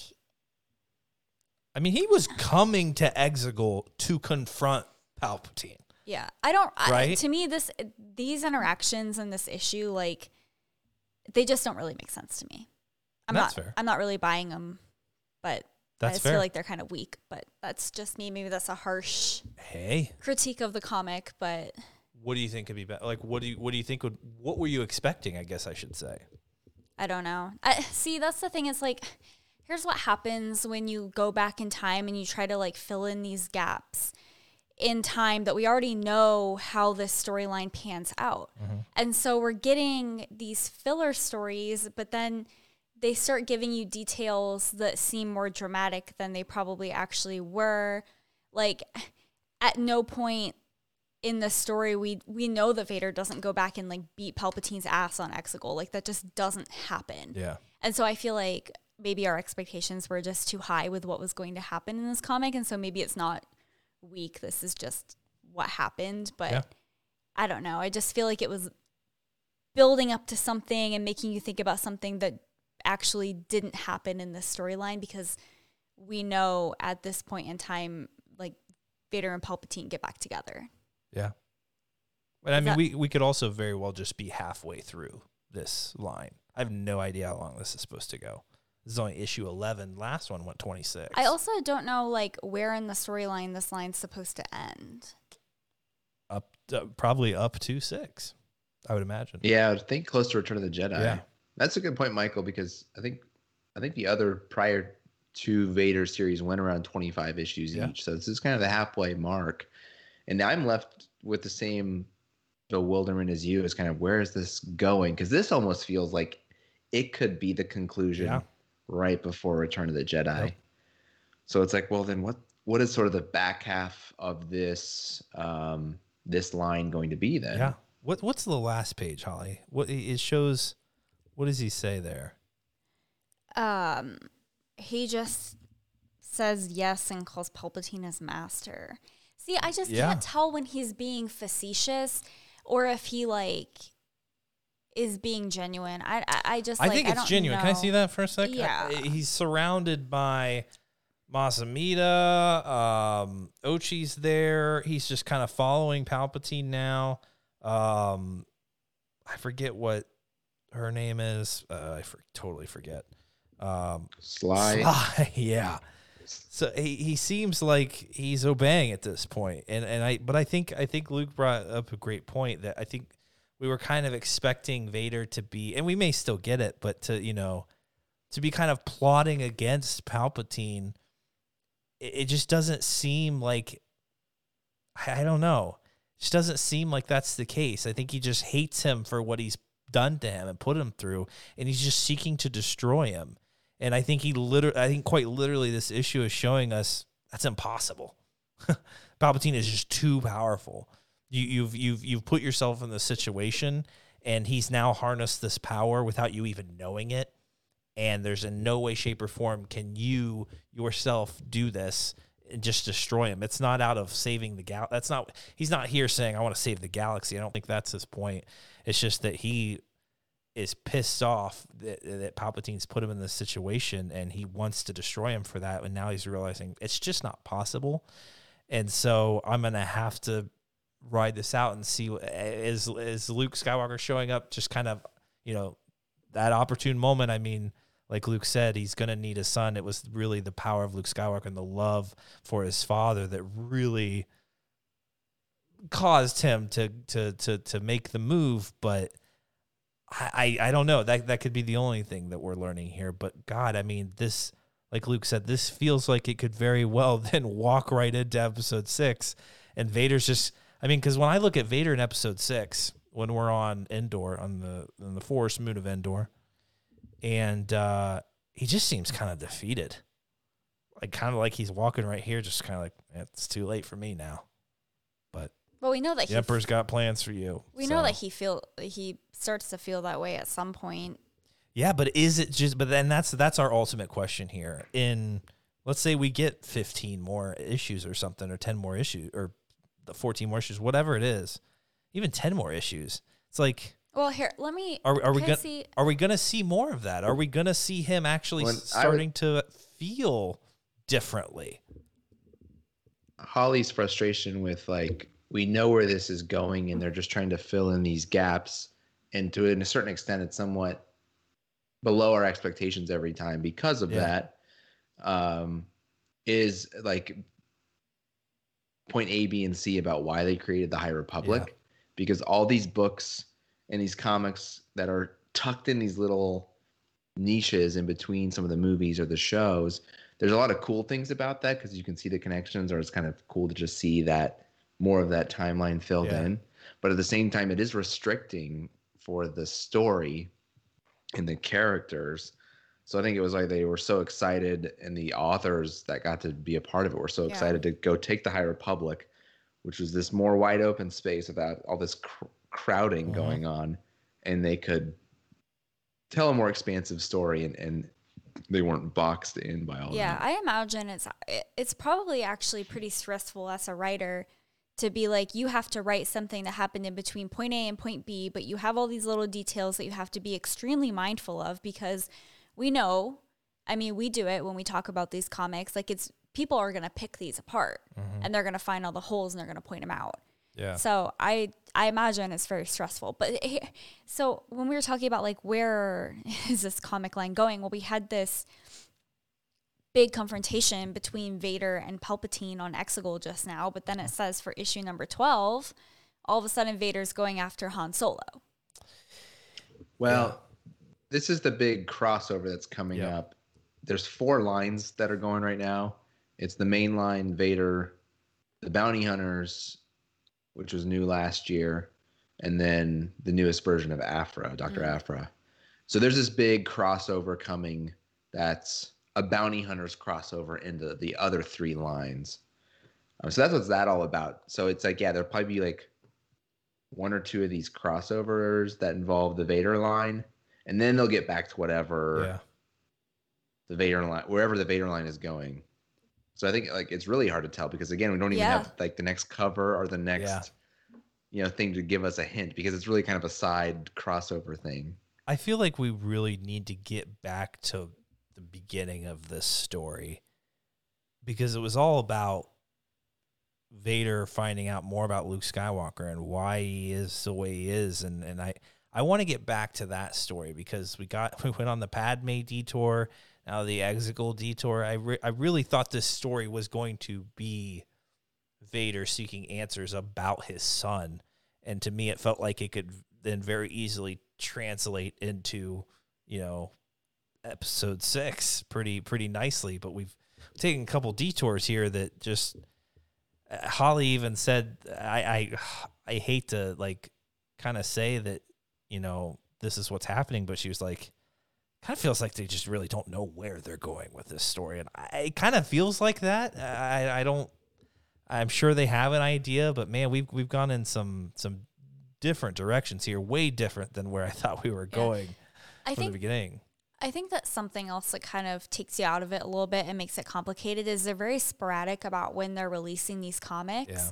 Speaker 2: I mean, he was coming to Exegol to confront Palpatine.
Speaker 3: Yeah, I don't. Right? I, to me, this these interactions and this issue, like, they just don't really make sense to me. I'm
Speaker 2: that's
Speaker 3: not.
Speaker 2: Fair.
Speaker 3: I'm not really buying them, but
Speaker 2: that's
Speaker 3: I just
Speaker 2: fair.
Speaker 3: feel like they're kind of weak. But that's just me. Maybe that's a harsh
Speaker 2: hey
Speaker 3: critique of the comic, but
Speaker 2: what do you think could be better? Like, what do you what do you think would what were you expecting? I guess I should say.
Speaker 3: I don't know. I see. That's the thing. Is like, here's what happens when you go back in time and you try to like fill in these gaps in time that we already know how this storyline pans out. Mm-hmm. And so we're getting these filler stories, but then they start giving you details that seem more dramatic than they probably actually were. Like, at no point in the story we we know that Vader doesn't go back and like beat Palpatine's ass on Exegol. Like that just doesn't happen.
Speaker 2: Yeah.
Speaker 3: And so I feel like maybe our expectations were just too high with what was going to happen in this comic and so maybe it's not weak. This is just what happened, but yeah. I don't know. I just feel like it was building up to something and making you think about something that actually didn't happen in this storyline because we know at this point in time like Vader and Palpatine get back together.
Speaker 2: Yeah. But I mean, that, we, we could also very well just be halfway through this line. I have no idea how long this is supposed to go. This is only issue 11. Last one went 26.
Speaker 3: I also don't know, like, where in the storyline this line's supposed to end.
Speaker 2: Up, uh, probably up to six. I would imagine.
Speaker 4: Yeah, I think close to Return of the Jedi. Yeah. That's a good point, Michael, because I think I think the other prior to Vader series went around 25 issues yeah. each. So this is kind of the halfway mark. And now I'm left with the same bewilderment as you is kind of where is this going? Because this almost feels like it could be the conclusion yeah. right before Return of the Jedi. Yep. So it's like, well, then what what is sort of the back half of this um, this line going to be then?
Speaker 2: Yeah. What what's the last page, Holly? What it shows what does he say there?
Speaker 3: Um he just says yes and calls Palpatine his master. See, I just yeah. can't tell when he's being facetious or if he like is being genuine. I I, I just
Speaker 2: I
Speaker 3: like,
Speaker 2: think it's
Speaker 3: I
Speaker 2: genuine.
Speaker 3: Know.
Speaker 2: Can I see that for a second?
Speaker 3: Yeah.
Speaker 2: I, he's surrounded by Mas Amedda, um, Ochi's there. He's just kind of following Palpatine now. Um, I forget what her name is. Uh, I for, totally forget. Um,
Speaker 4: Sly.
Speaker 2: Sly, (laughs) yeah. So he, he seems like he's obeying at this point, and and I but I think I think Luke brought up a great point that I think we were kind of expecting Vader to be, and we may still get it, but to you know to be kind of plotting against Palpatine. It, it just doesn't seem like I, I don't know. It just doesn't seem like that's the case. I think he just hates him for what he's done to him and put him through, and he's just seeking to destroy him. And I think he literally, I think quite literally, this issue is showing us that's impossible. (laughs) Palpatine is just too powerful. You, you've you've you've put yourself in this situation, and he's now harnessed this power without you even knowing it. And there's in no way, shape, or form can you yourself do this just destroy him. It's not out of saving the gal. That's not. He's not here saying I want to save the galaxy. I don't think that's his point. It's just that he is pissed off that, that Palpatine's put him in this situation and he wants to destroy him for that. And now he's realizing it's just not possible. And so I'm to have to ride this out and see is, is Luke Skywalker showing up just kind of, you know, that opportune moment. I mean, like Luke said, he's going to need a son. It was really the power of Luke Skywalker and the love for his father that really caused him to to to to make the move, but I, I don't know. That that could be the only thing that we're learning here. But God, I mean, this like Luke said, this feels like it could very well (laughs) then walk right into episode six. And Vader's just I mean, because when I look at Vader in episode six, when we're on Endor on the on the forest moon of Endor, and uh, he just seems kind of defeated. Like kind of like he's walking right here, just kind of like it's too late for me now. But
Speaker 3: well, we know that
Speaker 2: the Emperor's got plans for you.
Speaker 3: We so. know that he feel he starts to feel that way at some point.
Speaker 2: Yeah, but is it just? But then that's that's our ultimate question here. In let's say we get fifteen more issues or something, or ten more issues, or the fourteen more issues, whatever it is, even ten more issues. It's like.
Speaker 3: Well, here, let me.
Speaker 2: Are, are we gonna see, Are we gonna see more of that? Are we gonna see him actually when starting would, to feel differently?
Speaker 4: Holly's frustration with like we know where this is going and they're just trying to fill in these gaps and to a certain extent it's somewhat below our expectations every time because of yeah. that um, is like point a b and c about why they created the high republic yeah. because all these books and these comics that are tucked in these little niches in between some of the movies or the shows there's a lot of cool things about that because you can see the connections or it's kind of cool to just see that more of that timeline filled yeah. in. But at the same time, it is restricting for the story and the characters. So I think it was like they were so excited, and the authors that got to be a part of it were so yeah. excited to go take the High Republic, which was this more wide open space without all this cr- crowding mm-hmm. going on, and they could tell a more expansive story and, and they weren't boxed in by all
Speaker 3: yeah
Speaker 4: that.
Speaker 3: i imagine it's it's probably actually pretty stressful as a writer to be like you have to write something that happened in between point A and point B, but you have all these little details that you have to be extremely mindful of because we know, I mean, we do it when we talk about these comics, like it's people are going to pick these apart mm-hmm. and they're going to find all the holes and they're going to point them out.
Speaker 2: Yeah.
Speaker 3: So I I imagine it's very stressful. But so when we were talking about like where (laughs) is this comic line going? Well, we had this big confrontation between Vader and Palpatine on Exegol just now, but then it says for issue number 12, all of a sudden Vader's going after Han Solo.
Speaker 4: Well, this is the big crossover that's coming yep. up. There's four lines that are going right now. It's the main line, Vader, the Bounty Hunters, which was new last year, and then the newest version of Aphra, Dr. Mm. Aphra. So there's this big crossover coming that's a bounty hunters crossover into the other three lines. Um, so that's what's that all about. So it's like, yeah, there'll probably be like one or two of these crossovers that involve the Vader line, and then they'll get back to whatever yeah. the Vader line, wherever the Vader line is going. So I think like it's really hard to tell because again, we don't even yeah. have like the next cover or the next yeah. you know thing to give us a hint because it's really kind of a side crossover thing.
Speaker 2: I feel like we really need to get back to the beginning of this story because it was all about Vader finding out more about Luke Skywalker and why he is the way he is and and I I want to get back to that story because we got (laughs) we went on the Padme detour, now the Exegol detour. I re- I really thought this story was going to be Vader seeking answers about his son, and to me, it felt like it could then very easily translate into you know episode six pretty pretty nicely. But we've taken a couple detours here that just uh, Holly even said I I I hate to like kind of say that you know this is what's happening, but she was like kind of feels like they just really don't know where they're going with this story, and I, it kind of feels like that. I I don't. I'm sure they have an idea, but man, we've we've gone in some some different directions here, way different than where I thought we were going yeah. I from think, the beginning.
Speaker 3: I think that something else that kind of takes you out of it a little bit and makes it complicated is they're very sporadic about when they're releasing these comics. Yeah.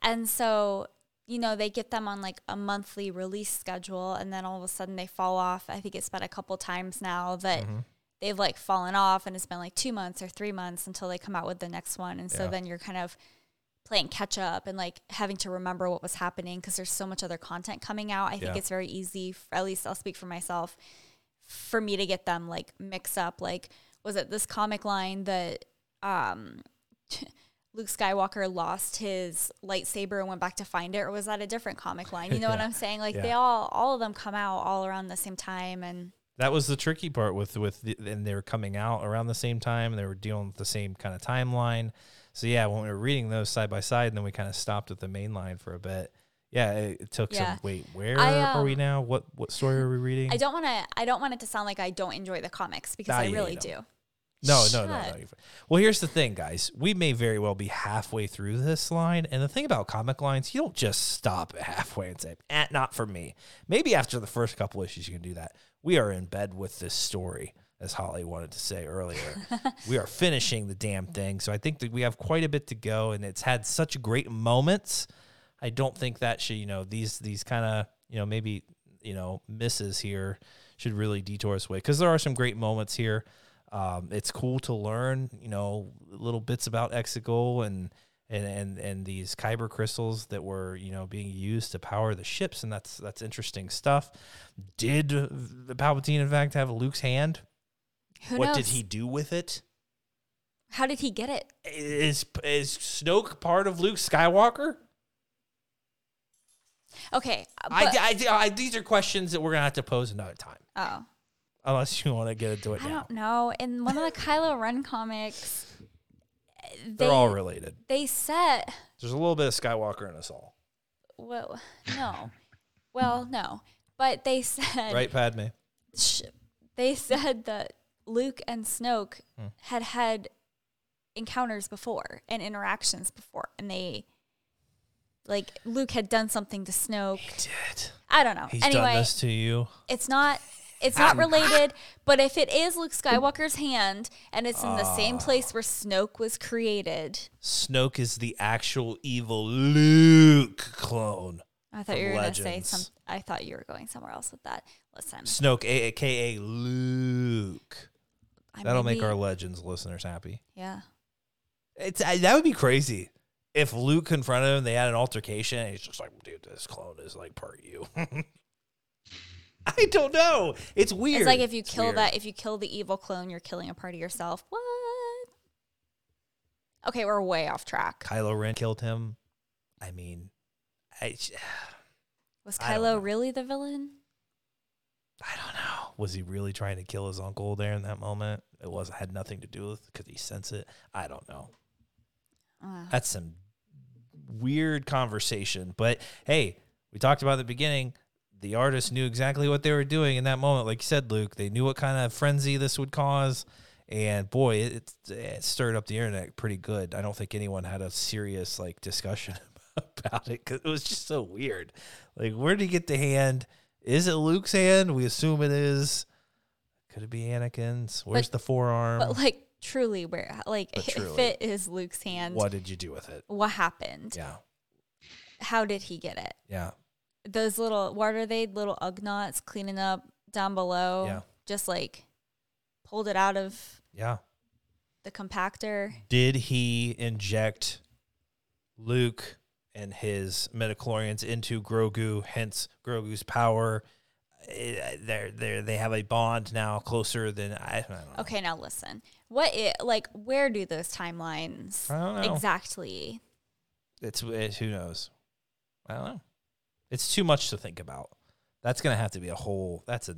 Speaker 3: And so, you know, they get them on like a monthly release schedule and then all of a sudden they fall off. I think it's been a couple times now that mm-hmm. they've like fallen off and it's been like two months or three months until they come out with the next one. And so yeah. then you're kind of playing catch up and like having to remember what was happening because there's so much other content coming out. I think yeah. it's very easy, for, at least I'll speak for myself for me to get them like mix up like was it this comic line that um (laughs) Luke Skywalker lost his lightsaber and went back to find it or was that a different comic line you know (laughs) yeah. what I'm saying like yeah. they all all of them come out all around the same time and
Speaker 2: that was the tricky part with with the, and they were coming out around the same time and they were dealing with the same kind of timeline so yeah when we were reading those side by side and then we kind of stopped at the main line for a bit yeah, it, took yeah. some. Wait, where I, um, are we um, now? What what story are we reading?
Speaker 3: I don't want to. I don't want it to sound like I don't enjoy the comics because I really do.
Speaker 2: No, no, no, no. Well, here's the thing, guys. We may very well be halfway through this line, and the thing about comic lines, you don't just stop halfway and say, eh, "Not for me." Maybe after the first couple issues, you can do that. We are in bed with this story, as Holly wanted to say earlier. (laughs) we are finishing the damn thing, so I think that we have quite a bit to go, and it's had such great moments I don't think that should, you know, these these kind of, you know, maybe, you know, misses here should really detour us away because there are some great moments here. Um, it's cool to learn, you know, little bits about Exegol and and and and these kyber crystals that were you know being used to power the ships, and that's that's interesting stuff. Did the Palpatine in fact have Luke's hand?
Speaker 3: Who
Speaker 2: what
Speaker 3: knows?
Speaker 2: did he do with it?
Speaker 3: How did he get it?
Speaker 2: Is is Snoke part of Luke Skywalker?
Speaker 3: Okay.
Speaker 2: I, I, I, these are questions that we're going to have to pose another time.
Speaker 3: Oh.
Speaker 2: Unless you want to get into it
Speaker 3: I
Speaker 2: now.
Speaker 3: don't know. In one of the Kylo Ren comics, (laughs)
Speaker 2: they, are all related.
Speaker 3: They set.
Speaker 2: There's a little bit of Skywalker in us all.
Speaker 3: Well, no. well, no. But they said.
Speaker 2: Right, Padme?
Speaker 3: Sh- they said that Luke and Snoke hmm. had had encounters before and interactions before, and they like Luke had done something to Snoke.
Speaker 2: He did.
Speaker 3: I don't know.
Speaker 2: He's
Speaker 3: anyway,
Speaker 2: done this to you.
Speaker 3: It's not. It's not related, but if it is Luke Skywalker's hand and it's in the same ah. place where Snoke was created,
Speaker 2: Snoke is the actual evil Luke clone.
Speaker 3: I thought you were going to say some. I thought you were going somewhere else with that. Listen,
Speaker 2: Snoke, aka Luke. I That'll make our Legends listeners happy.
Speaker 3: Yeah,
Speaker 2: it's uh, that would be crazy if Luke confronted him, they had an altercation, and he's just like, dude, this clone is like part you. (laughs) I don't know. It's weird.
Speaker 3: It's like if you
Speaker 2: it's
Speaker 3: kill
Speaker 2: weird.
Speaker 3: that, if you kill the evil clone, you're killing a part of yourself. What? Okay, we're way off track.
Speaker 2: Kylo Ren killed him. I mean, I,
Speaker 3: was Kylo really the villain?
Speaker 2: I don't know. Was he really trying to kill his uncle there in that moment? It was had nothing to do with because he sense it. I don't know. Uh. That's some weird conversation. But hey, we talked about the beginning. The artist knew exactly what they were doing in that moment. Like you said, Luke, they knew what kind of frenzy this would cause. And boy, it, it stirred up the internet pretty good. I don't think anyone had a serious like discussion (laughs) about it because it was just so weird. Like, where did he get the hand? Is it Luke's hand? We assume it is. Could it be Anakin's? Where's but, the forearm?
Speaker 3: But like truly, where like (laughs) if it is Luke's hand,
Speaker 2: what did you do with it?
Speaker 3: What happened?
Speaker 2: Yeah.
Speaker 3: How did he get it?
Speaker 2: Yeah.
Speaker 3: Those little what are they? Little Ugnaughts cleaning up down below.
Speaker 2: Yeah.
Speaker 3: Just like pulled it out of.
Speaker 2: Yeah.
Speaker 3: The compactor.
Speaker 2: Did he inject Luke and his midichlorians into Grogu, hence Grogu's power. Eh, they're they they have a bond now closer than I. I don't know.
Speaker 3: Okay, now listen. What it like? Where do those timelines exactly?
Speaker 2: It's, it's who knows. I don't know. It's too much to think about. That's gonna have to be a whole. That's a.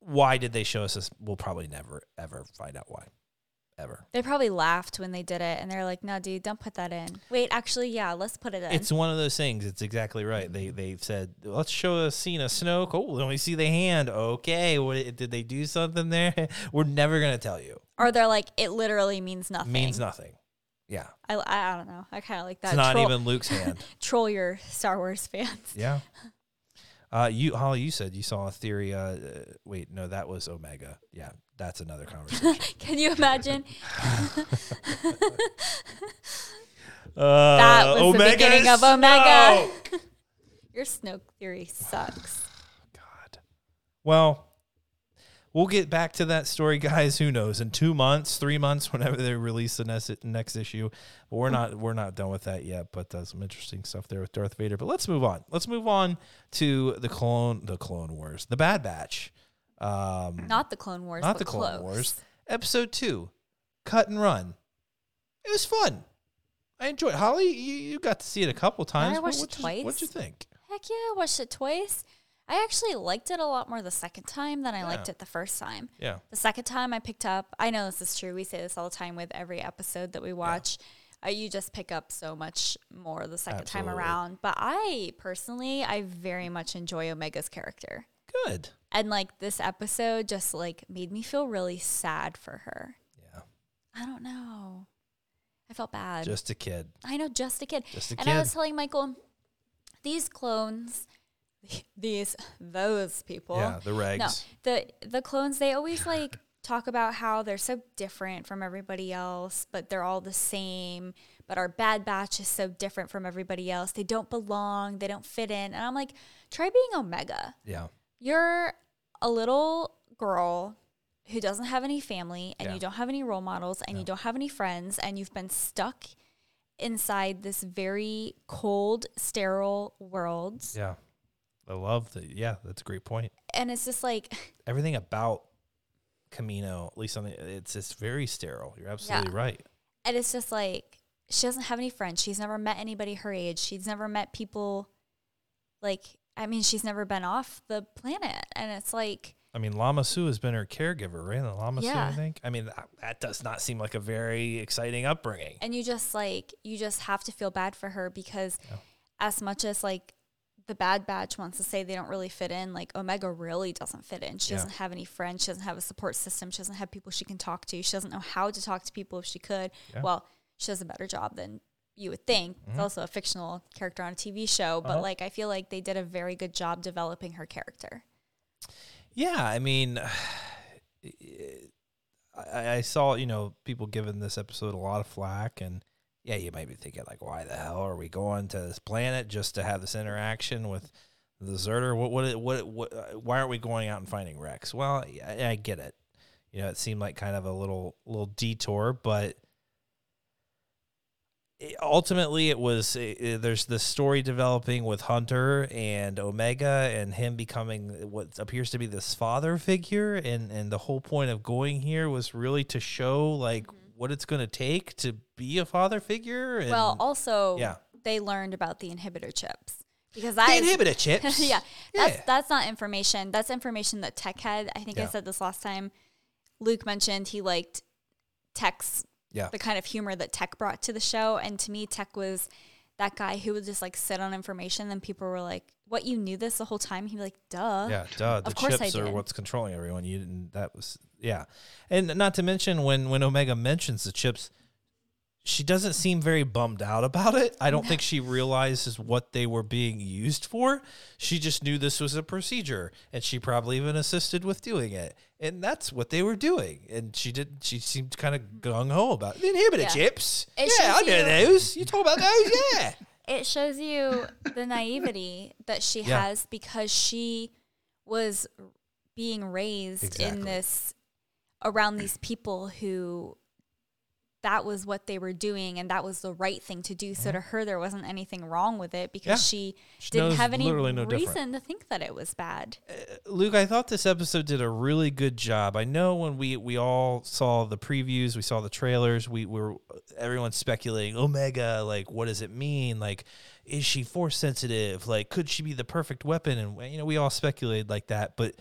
Speaker 2: Why did they show us this? We'll probably never ever find out why ever.
Speaker 3: They probably laughed when they did it and they're like, no, dude, don't put that in. Wait, actually, yeah, let's put it in.
Speaker 2: It's one of those things. It's exactly right. They they've said, let's show a scene of Snoke. Oh, then we see the hand. Okay, what did they do something there? (laughs) We're never gonna tell you.
Speaker 3: Or they're like, it literally means nothing.
Speaker 2: Means nothing. Yeah.
Speaker 3: I, I don't know. I kind of like that.
Speaker 2: It's not troll, even Luke's (laughs) hand.
Speaker 3: troll your Star Wars fans.
Speaker 2: Yeah. Uh, you Holly, you said you saw a theory. Uh, uh, wait, no, that was Omega. Yeah, that's another conversation. (laughs)
Speaker 3: Can you imagine? uh, (laughs) that was Omega the beginning of Omega. Your Snoke theory sucks. (sighs)
Speaker 2: God. Well, we'll get back to that story, guys. Who knows? In two months, three months, (laughs) whenever they release the next next issue. But we're not we're not done with that yet. But uh, some interesting stuff there with Darth Vader. But let's move on. Let's move on to the clone the Clone Wars, the Bad Batch.
Speaker 3: Um, not the Clone Wars. Not the Clone close. Wars.
Speaker 2: Episode two, cut and run. It was fun. I enjoyed. It. Holly, you, you got to see it a couple times.
Speaker 3: I watched what, it twice.
Speaker 2: What'd you think?
Speaker 3: Heck yeah, I watched it twice. I actually liked it a lot more the second time than I yeah. liked it the first time.
Speaker 2: Yeah.
Speaker 3: The second time I picked up, I know this is true. We say this all the time with every episode that we watch. Yeah. Uh, you just pick up so much more the second Absolutely. time around. But I personally, I very much enjoy Omega's character.
Speaker 2: Good.
Speaker 3: And like this episode just like made me feel really sad for her.
Speaker 2: Yeah.
Speaker 3: I don't know. I felt bad.
Speaker 2: Just a kid.
Speaker 3: I know, just a kid.
Speaker 2: Just a
Speaker 3: and
Speaker 2: kid.
Speaker 3: I was telling Michael, these clones (laughs) these those people.
Speaker 2: Yeah, the regs. No,
Speaker 3: the the clones. They always like (laughs) talk about how they're so different from everybody else, but they're all the same. But our bad batch is so different from everybody else. They don't belong. They don't fit in. And I'm like, try being Omega.
Speaker 2: Yeah.
Speaker 3: You're a little girl who doesn't have any family and yeah. you don't have any role models and you don't have any friends and you've been stuck inside this very cold, sterile world.
Speaker 2: Yeah I love that. Yeah, that's a great point.
Speaker 3: And it's just like (laughs)
Speaker 2: everything about Camino, at least on the, it's it's very sterile. You're absolutely yeah. right.
Speaker 3: And it's just like she doesn't have any friends. She's never met anybody her age. She's never met people like I mean, she's never been off the planet, and it's like.
Speaker 2: I mean, Lama Su has been her caregiver, right? The Lama yeah. Su, I think. I mean, that, that does not seem like a very exciting upbringing.
Speaker 3: And you just like you just have to feel bad for her because, yeah. as much as like the Bad Batch wants to say they don't really fit in. Like Omega really doesn't fit in. She yeah. doesn't have any friends. She doesn't have a support system. She doesn't have people she can talk to. She doesn't know how to talk to people if she could. Yeah. Well, she does a better job than you would think. Mm-hmm. It's also a fictional character on a TV show, but uh-huh. like I feel like they did a very good job developing her character.
Speaker 2: Yeah, I mean, (sighs) I, I saw you know people giving this episode a lot of flack and yeah, you might be thinking like, why the hell are we going to this planet just to have this interaction with the Zerter? What, what, what, what uh, why aren't we going out and finding Rex? Well, I, I get it. You know, it seemed like kind of a little, little detour, but ultimately it was there's the story developing with Hunter and Omega and him becoming what appears to be this father figure and and the whole point of going here was really to show like what it's going to take to be a father figure. And,
Speaker 3: well, also, yeah. they learned about the inhibitor chips because
Speaker 2: the
Speaker 3: I
Speaker 2: inhibitor (laughs) chips.
Speaker 3: yeah, that's yeah. that's not information. That's information that Tech had. I think yeah. I said this last time. Luke mentioned he liked Tech's yeah. the kind of humor that Tech brought to the show, and to me, Tech was that guy who would just like sit on information. And people were like, "What you knew this the whole time?" He'd be like, "Duh."
Speaker 2: Yeah, duh. The of course chips I did. are what's controlling everyone. You didn't. That was yeah, and not to mention when when Omega mentions the chips she doesn't seem very bummed out about it. I don't think she realizes what they were being used for. She just knew this was a procedure and she probably even assisted with doing it. And that's what they were doing. And she did she seemed kind of gung ho about it. Inhibitor yeah. chips. It yeah, I know you, those. You talk about those, yeah. (laughs)
Speaker 3: It shows you the naivety that she yeah. has because she was being raised exactly. in this around these people who that was what they were doing and that was the right thing to do. So mm-hmm. to her, there wasn't anything wrong with it because yeah. she, she, didn't have any no reason different. to think that it was bad.
Speaker 2: Uh, Luke, I thought this episode did a really good job. I know when we we all saw the previews, we saw the trailers, we, we were everyone's speculating Omega, like what does it mean? Like is she force sensitive? Like could she be the perfect weapon? And you know, we all speculated like that, but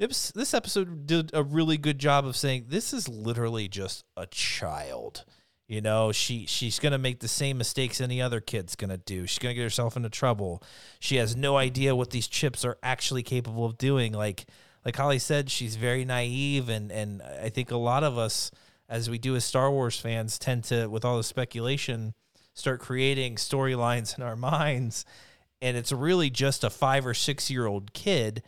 Speaker 2: was, this episode did a really good job of saying this is literally just a child. You know, she she's gonna make the same mistakes any other kid's gonna do. She's gonna get herself into trouble. She has no idea what these chips are actually capable of doing. Like like Holly said, she's very naive, and and I think a lot of us, as we do as Star Wars fans, tend to, with all the speculation, start creating storylines in our (laughs) minds, and it's really just a five or six year old kid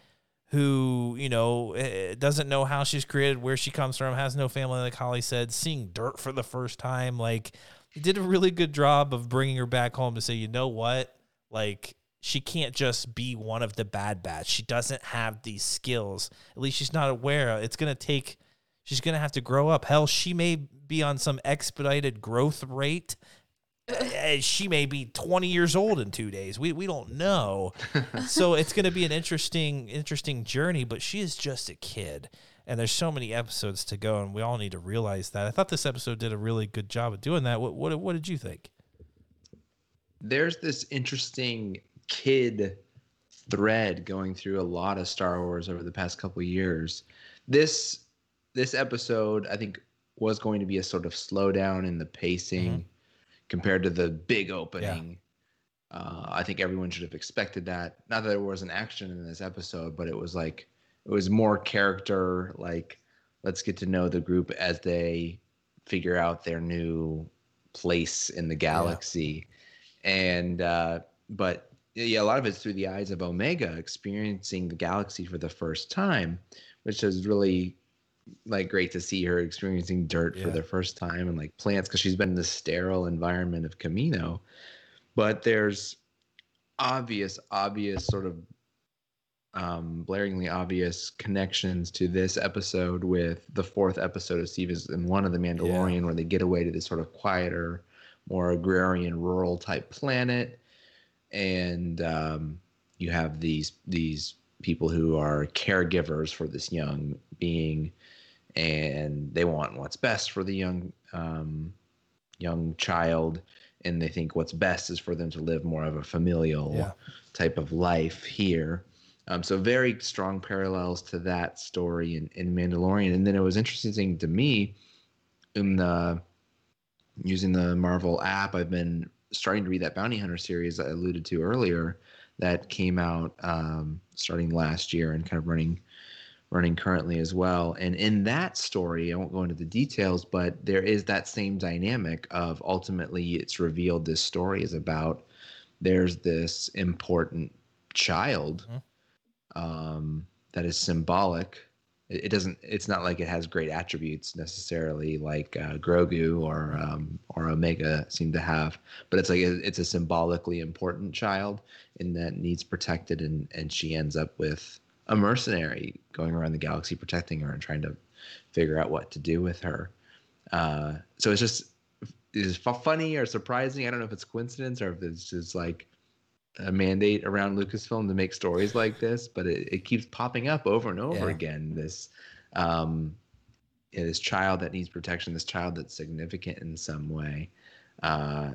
Speaker 2: who you know eh, doesn't know how she's created, where she comes from, has no family, like Holly said, seeing dirt for the first time. Like, did a really good job of bringing her back home to say, you know what, like she can't just be one of the Bad Batch. She doesn't have these skills. At least she's not aware. It's gonna take. She's gonna have to grow up. Hell, she may be on some expedited growth rate she may be 20 years old in two days. We we don't know. (laughs) so it's going to be an interesting interesting journey. But she is just a kid, and there's so many episodes to go, and we all need to realize that. I thought this episode did a really good job of doing that. What what what did you think?
Speaker 4: There's this interesting kid thread going through a lot of Star Wars over the past couple years. This this episode, I think, was going to be a sort of slowdown in the pacing. Mm-hmm compared to the big opening. Yeah. Uh, I think everyone should have expected that. Not that there was an action in this episode, but it was like it was more character. Like let's get to know the group as they figure out their new place in the galaxy, yeah. and uh, but yeah, a lot of it's through the eyes of Omega experiencing the galaxy for the first time, which is really like great to see her experiencing dirt yeah. for the first time and like plants because she's been in the sterile environment of Camino. But there's obvious, obvious sort of um, blaringly obvious connections to this episode with the fourth episode of Steve is in one of the Mandalorian yeah. where they get away to this sort of quieter, more agrarian, rural type planet, and um, you have these these people who are caregivers for this young being and they want what's best for the young um, young child and they think what's best is for them to live more of a familial yeah. type of life here um, so very strong parallels to that story in, in mandalorian and then it was interesting to me in the using the marvel app i've been starting to read that bounty hunter series i alluded to earlier that came out um, starting last year and kind of running running currently as well. And in that story, I won't go into the details, but there is that same dynamic of ultimately it's revealed this story is about there's this important child mm-hmm. um, that is symbolic. It, it, doesn't. It's not like it has great attributes necessarily, like uh, Grogu or um, or Omega seem to have. But it's like a, it's a symbolically important child in that needs protected, and and she ends up with a mercenary going around the galaxy protecting her and trying to figure out what to do with her. Uh, so it's just it's funny or surprising. I don't know if it's coincidence or if it's just like a mandate around Lucasfilm to make stories like this, but it, it keeps popping up over and over yeah. again. This um, this child that needs protection, this child that's significant in some way. Uh,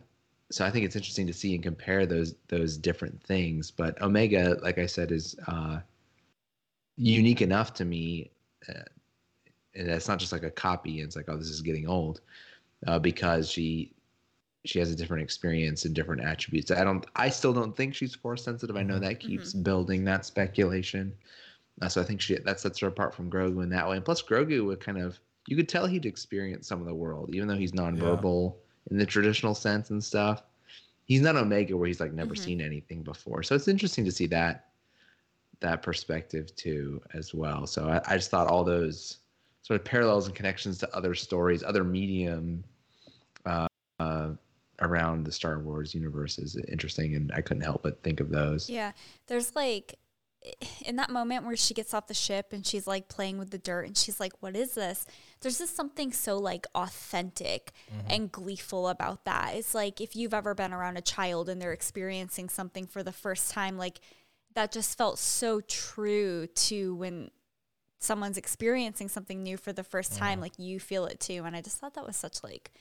Speaker 4: so I think it's interesting to see and compare those those different things. But Omega, like I said, is uh, unique enough to me. Uh, and it's not just like a copy. It's like, oh, this is getting old, uh, because she she has a different experience and different attributes. I don't. I still don't think she's force sensitive. I know mm-hmm. that keeps mm-hmm. building that speculation. Uh, so I think she that sets her apart from Grogu in that way. And plus, Grogu would kind of you could tell he'd experienced some of the world, even though he's nonverbal yeah. in the traditional sense and stuff. He's not Omega where he's like never mm-hmm. seen anything before. So it's interesting to see that that perspective too as well. So I, I just thought all those sort of parallels and connections to other stories, other medium uh, uh, around the Star Wars universe is interesting, and I couldn't help but think of those.
Speaker 3: Yeah, there's like in that moment where she gets off the ship and she's like playing with the dirt and she's like what is this there's just something so like authentic mm-hmm. and gleeful about that it's like if you've ever been around a child and they're experiencing something for the first time like that just felt so true to when someone's experiencing something new for the first time mm-hmm. like you feel it too and i just thought that was such like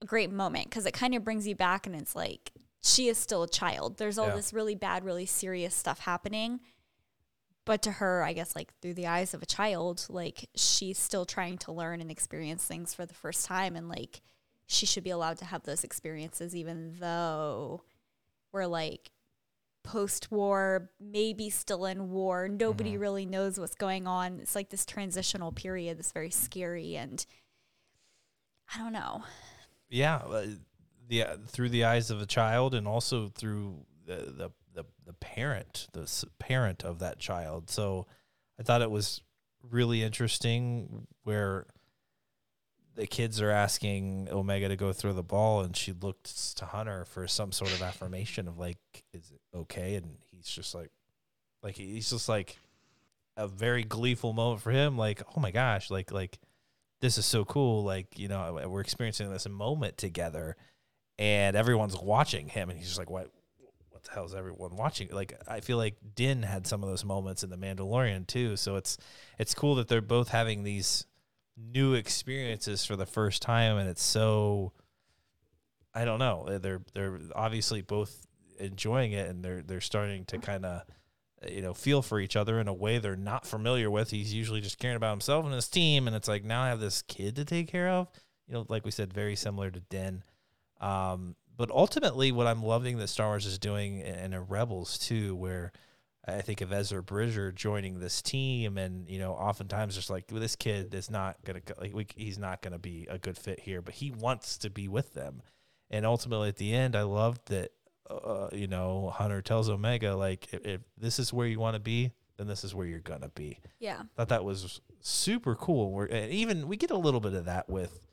Speaker 3: a great moment because it kind of brings you back and it's like she is still a child there's all yeah. this really bad really serious stuff happening but to her i guess like through the eyes of a child like she's still trying to learn and experience things for the first time and like she should be allowed to have those experiences even though we're like post-war maybe still in war nobody mm-hmm. really knows what's going on it's like this transitional period that's very scary and i don't know
Speaker 2: yeah uh, the uh, through the eyes of a child and also through the, the the the parent, the parent of that child. So I thought it was really interesting where the kids are asking Omega to go throw the ball, and she looks to Hunter for some sort of affirmation of like, "Is it okay?" And he's just like, like he's just like a very gleeful moment for him. Like, oh my gosh, like like this is so cool. Like you know, we're experiencing this moment together, and everyone's watching him, and he's just like, "What? what the hell is everyone watching? Like I feel like Din had some of those moments in the Mandalorian too. So it's it's cool that they're both having these new experiences for the first time, and it's so I don't know. They're they're obviously both enjoying it, and they're they're starting to kind of you know feel for each other in a way they're not familiar with. He's usually just caring about himself and his team, and it's like now I have this kid to take care of. You know, like we said, very similar to Din. Um, but ultimately, what I'm loving that Star Wars is doing in, in Rebels too, where I think of Ezra Bridger joining this team, and you know, oftentimes just like well, this kid is not gonna like we, he's not gonna be a good fit here, but he wants to be with them. And ultimately, at the end, I loved that. Uh, you know, Hunter tells Omega like, if, if this is where you want to be, then this is where you're gonna be.
Speaker 3: Yeah,
Speaker 2: thought that was super cool. We're and even we get a little bit of that with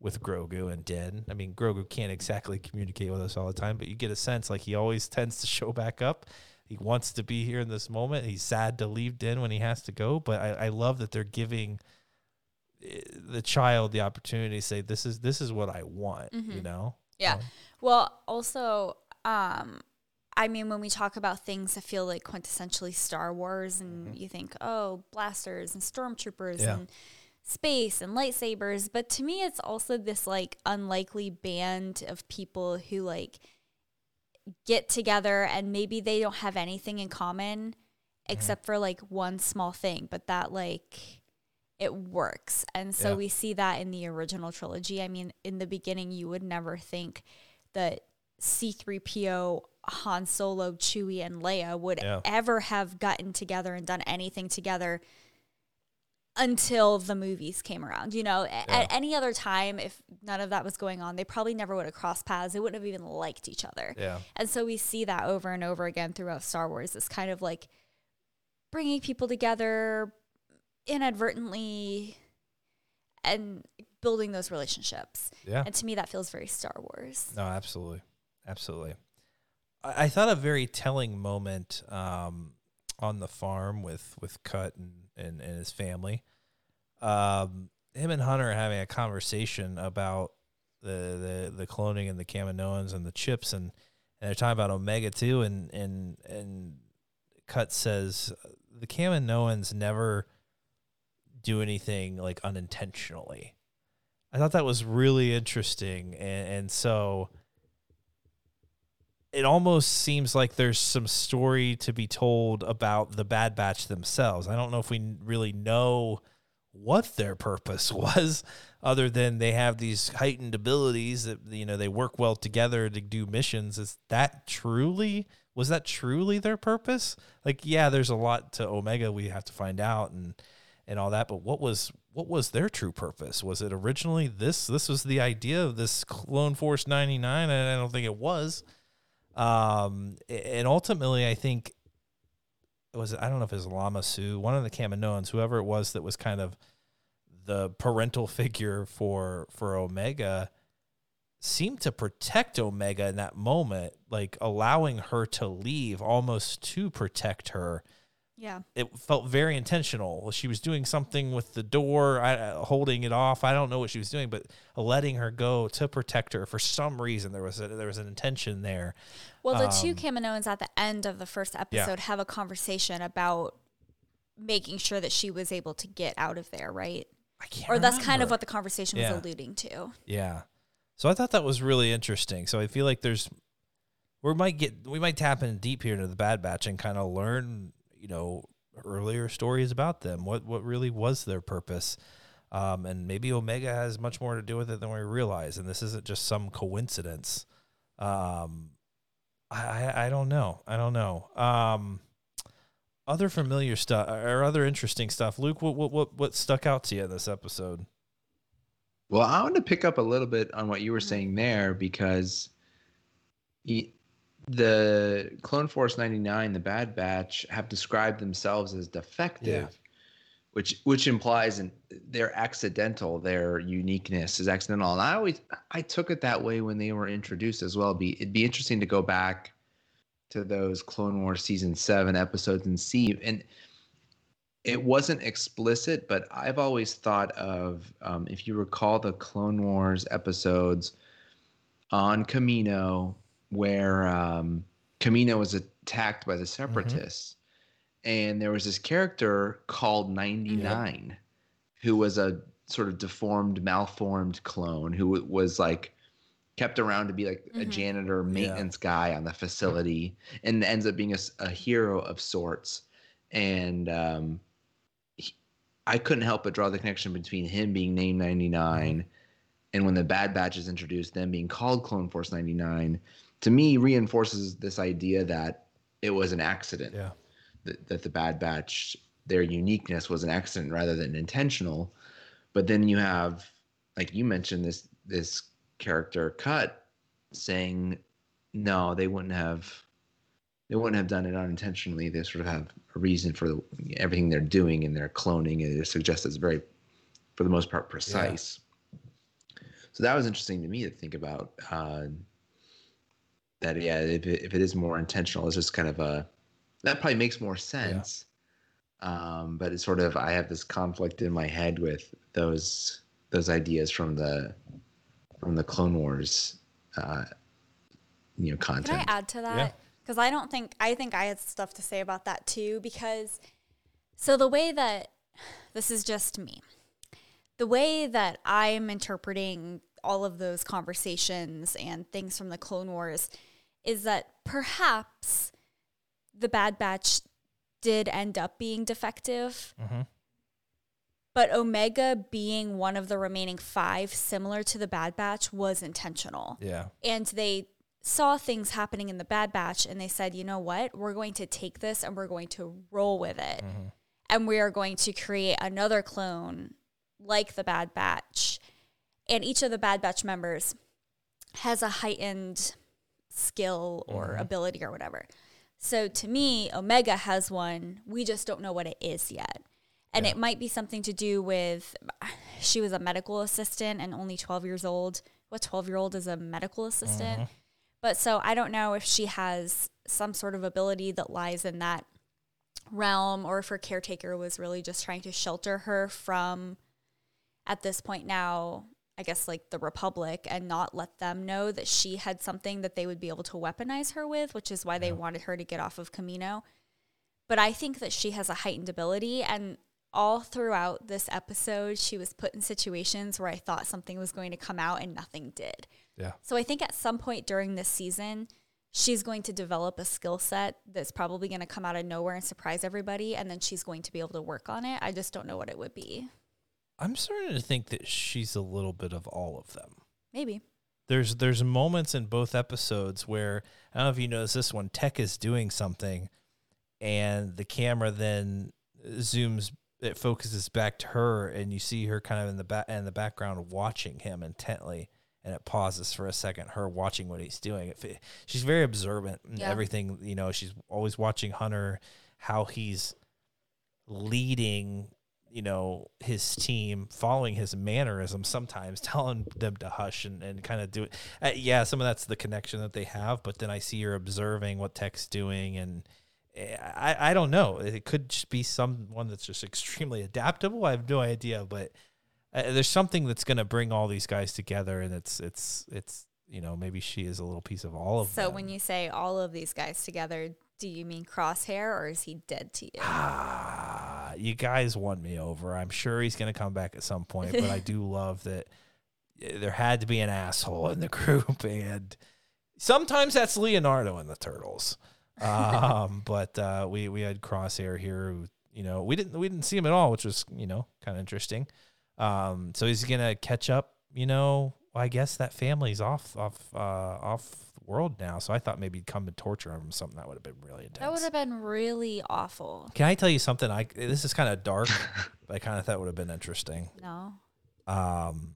Speaker 2: with Grogu and Din. I mean, Grogu can't exactly communicate with us all the time, but you get a sense like he always tends to (laughs) show back up. He wants to be here in this moment. He's sad to leave Din when he has to go, but I, I love that they're giving eh, the child the opportunity to say, "This is this is what I want." Mm-hmm. You know?
Speaker 3: Yeah. Um, well, also, um, I mean, when we talk about things that feel like quintessentially Star Wars, and mm-hmm. you think, oh, blasters and stormtroopers yeah. and space and lightsabers, but to me it's also this like unlikely band of people who like get together and maybe they don't have anything in common mm-hmm. except for like one small thing, but that like it works. And so yeah. we see that in the original trilogy. I mean, in the beginning you would never think that C3PO Han Solo, Chewie, and Leia would yeah. ever have gotten together and done anything together until the movies came around. You know, yeah. at any other time, if none of that was going on, they probably never would have crossed paths. They wouldn't have even liked each other.
Speaker 2: Yeah.
Speaker 3: And so we see that over and over again throughout Star Wars. This kind of like bringing people together inadvertently and building those relationships.
Speaker 2: Yeah.
Speaker 3: And to me, that feels very Star Wars.
Speaker 2: No, absolutely. Absolutely. I, I thought a very telling moment um, on the farm with, with Cut and and, and his family. Um, him and Hunter are having a conversation about the, the, the cloning and the Kaminoans and the chips and, and they're talking about Omega too and and and Cut says the Kaminoans never do anything like unintentionally. I thought that was really interesting and, and so it almost seems like there's some story to be told about the Bad Batch themselves. I don't know if we really know what their purpose (laughs) was other than they have these heightened abilities that you know they work well together to do missions. Is that truly was that truly their purpose? Like yeah there's a lot to omega we have to find out and and all that but what was what was their true purpose? Was it originally this this was the idea of this clone force 99 and i don't think it was um and ultimately i think it was i don't know if it was lama su one of the kaminoans whoever it was that was kind of the parental (laughs) figure for for Omega seemed to protect Omega in that moment, like allowing her to leave almost to protect her.
Speaker 3: Yeah.
Speaker 2: It felt very intentional. She was doing something with the door, I, holding it off. I don't know what she was doing, but letting her go to protect her for some reason. There was a, there was an intention there.
Speaker 3: Well, the um, two Kaminoans at the end of the first episode yeah. have a conversation about making sure that she was able to get out of there, right?
Speaker 2: I can't.
Speaker 3: Or
Speaker 2: that's
Speaker 3: remember. kind of what the conversation yeah. was alluding to.
Speaker 2: Yeah. So I thought that was really interesting. So I feel like there's we might get we might tap in deep here into the Bad Batch and kind of learn, you know, earlier stories about them. What what really was their purpose? Um, and maybe Omega has much more to do with it than we realize, and this isn't just some coincidence. Um, I, I don't know. I don't know. Um, other familiar stuff or other interesting stuff. Luke, what what what what stuck out to you in this episode?
Speaker 4: Well, I want to pick up a little bit on what you were mm-hmm. saying there because he, the Clone Force 99, the Bad Batch, have described themselves as defective, yeah. which which implies an, they're accidental. Their uniqueness is accidental, and I always I took it that way when they were introduced as well. Be it'd be interesting to go back to those Clone Wars season seven episodes and see. And it wasn't explicit, but I've always thought of, um, if you recall the Clone Wars episodes on Kamino, where um, Kamino was attacked by the. Separatists. Mm-hmm. And there was this character called 99 yep. who was a sort of deformed, malformed clone who was like kept around to be like mm-hmm. a janitor maintenance yeah. guy on the facility and ends up being a, a hero of sorts and um, he, i couldn't help but draw the connection between him being named 99 mm-hmm. and when the bad batch is introduced them being called clone force 99 to me reinforces this idea that it was an accident.
Speaker 2: Yeah.
Speaker 4: That, that the bad batch their uniqueness was an accident rather than intentional. But then you have like you mentioned this this character cut saying no they wouldn't have they wouldn't have done it unintentionally. They sort of have a reason for everything they're doing and they're cloning and it suggests it's very for the most part precise. Yeah. so that was interesting to me to think about uh, that yeah if it, if it is more intentional it's just kind of a that probably makes more sense yeah. um, but it's sort of i have this conflict in my head with those those ideas from the from the Clone Wars, uh, you know, content.
Speaker 3: Can I add to that? Because yeah. I don't think I think I had stuff to say about that too. Because so the way that this is just me, the way that I'm interpreting all of those conversations and things from the Clone Wars is that perhaps the Bad Batch did end up being defective. Mm-hmm. But Omega being one of the remaining five, similar to the Bad Batch, was intentional.
Speaker 2: Yeah.
Speaker 3: And they saw things happening in the Bad Batch and they said, you know what? We're going to take this and we're going to roll with it. Mm-hmm. And we are going to create another clone like the Bad Batch. And each of the Bad Batch members has a heightened skill or mm-hmm. ability or whatever. So to me, Omega has one. We just don't know what it is yet. And yeah. it might be something to do with (sighs) she was a medical assistant and only 12 years old. What 12 year old is a medical assistant? Mm-hmm. But so I don't know if she has some sort of ability that lies in that realm or if her caretaker was really just trying to shelter her from, at this point now, I guess like the Republic and not let them know that she had something that they would be able to weaponize her with, which is why yeah. they wanted her to get off of Kamino. But I think that she has a heightened ability and all throughout this episode, she was put in situations where I thought something was going to come out and nothing did.
Speaker 2: Yeah.
Speaker 3: So I think at some point during this season, she's going to develop a skill set that's probably going to come out of nowhere and surprise everybody and then she's going to be able to work on it. I just don't know what it would be.
Speaker 2: I'm starting to think that she's a little bit of all of them.
Speaker 3: Maybe.
Speaker 2: There's there's moments in both episodes where I don't know if you notice this one, Tech is doing something and the camera then zooms it focuses back to her and you see her kind of in the back in the background watching him intently and it pauses for a second her watching what he's doing it, she's very observant in yeah. everything you know she's always watching hunter how he's leading you know his team following his mannerisms sometimes (laughs) telling them to hush and, and kind of do it uh, yeah some of that's the connection that they have but then i see you're observing what tech's doing and eh, I, I don't know it could just be someone that's just extremely adaptable i have no idea but uh, there's something that's going to bring all these guys together, and it's it's it's you know maybe she is a little piece of all of
Speaker 3: so
Speaker 2: them.
Speaker 3: So when you say all of these guys together, do you mean Crosshair, or is he dead to you?
Speaker 2: You guys won me over. I'm sure he's going to come back at some point, but I (laughs) do love that eh, there had to be an asshole in the (laughs) group, and sometimes that's Leonardo in the Turtles. (laughs) um, but uh, we we had Crosshair here, who you know we didn't we didn't see him at all, which was you know kind of interesting. Um, so he's gonna catch up. You know, I guess that family's off off uh, off world now. So I thought maybe he'd come and torture him. Something that would have been really intense.
Speaker 3: That would have been really awful.
Speaker 2: Can I tell you something? I this is kind of dark, (laughs) but I kind of thought would have been interesting.
Speaker 3: No.
Speaker 2: Um,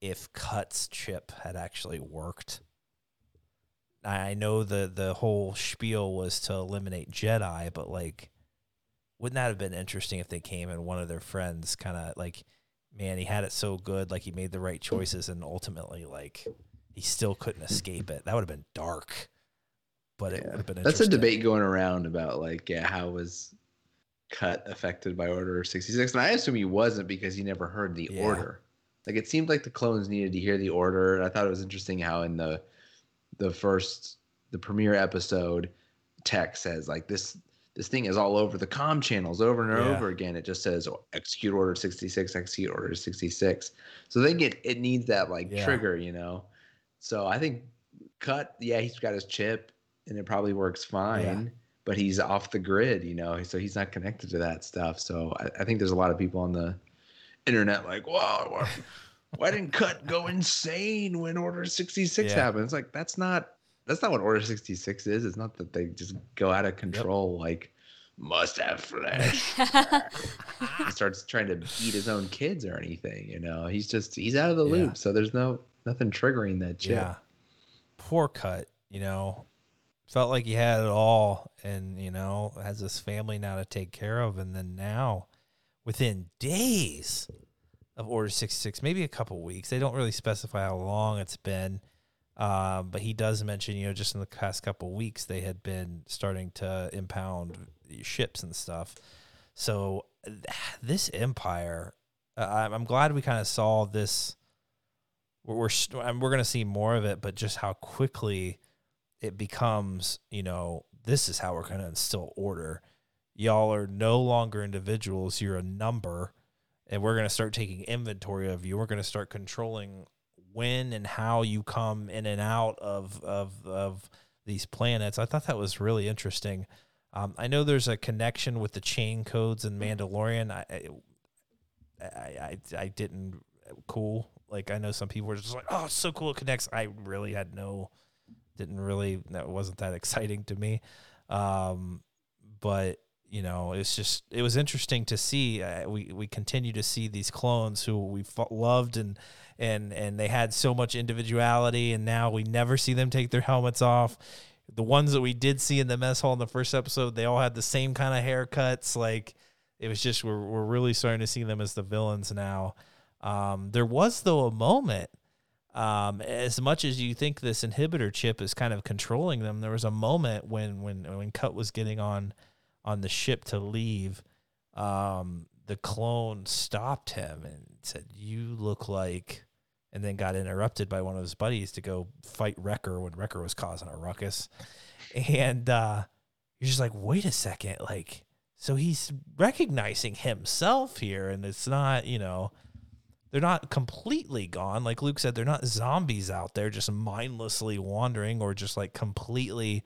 Speaker 2: if Cut's chip had actually worked. I know the the whole spiel was to eliminate Jedi, but like wouldn't that have been interesting if they came and one of their friends kind of like, man, he had it so good, like he made the right choices, and ultimately, like he still couldn't escape it. That would have been dark, but it yeah. would have been.
Speaker 4: That's a debate going around about like, yeah, how was Cut affected by Order sixty six? And I assume he wasn't because he never heard the yeah. order. Like it seemed like the clones needed to hear the order, and I thought it was interesting how in the the first the premiere episode, Tech says like this this thing is all over the com channels over and yeah. over again. It just says oh, execute order 66, execute order 66. So they get it needs that like yeah. trigger, you know. So I think cut, yeah, he's got his chip and it probably works fine, yeah. but he's off the grid, you know, so he's not connected to that stuff. So I, I think there's a lot of people on the internet like, wow, (laughs) why, didn't cut go insane when order 66 happens? Like that's not that's not what Order 66 is. It's not that they just go out of control yep. like must have flesh. (laughs) he starts trying to eat his own kids or anything, you know. He's just he's out of the yeah. loop. So there's no nothing triggering that chip. Yeah.
Speaker 2: Poor cut, you know. Felt like he had it all and, you know, has this family now to take care of and then now within days of Order 66, maybe a couple weeks. They don't really specify how long it's been uh, but he does mention, you know, just in the past couple weeks, they had been starting to impound ships and stuff. So (sighs) this empire, uh, I'm glad we kind of saw this. We're we're, we're going to see more of it, but just how quickly it becomes, you know, this is how we're going to instill order. Y'all are no longer individuals; you're a number, and we're going to start taking inventory of you. We're going to start controlling when and how you come in and out of of of these planets. I thought that was really interesting. Um, I know there's a connection with the chain codes in Mandalorian. I I, I, I didn't cool. Like I know some people were just like, oh, it's so cool it connects. I really had no, didn't really that wasn't that (laughs) exciting to me. Um, but you know, it's just it was interesting to see. Uh, we we continue to see these clones who we loved and and and they had so much individuality, and now we never see them take their helmets off. The ones that we did see in the mess hall in the first episode, they all had the same kind of haircuts. Like it was just we're we're really starting to see them as the villains now. Um, there was though a moment. Um, as much as you think this inhibitor chip is kind of controlling them, there was a moment when when when Cut was getting on on the ship to leave, um, the clone stopped him and said, "You look like," and then got interrupted by one of his buddies to go fight Wrecker when Wrecker was causing a ruckus, and uh, you're just like, "Wait a second, like." So he's recognizing himself here, and it's not, you know, they're not completely gone. Like Luke said, they're not zombies out there just mindlessly wandering or just like completely,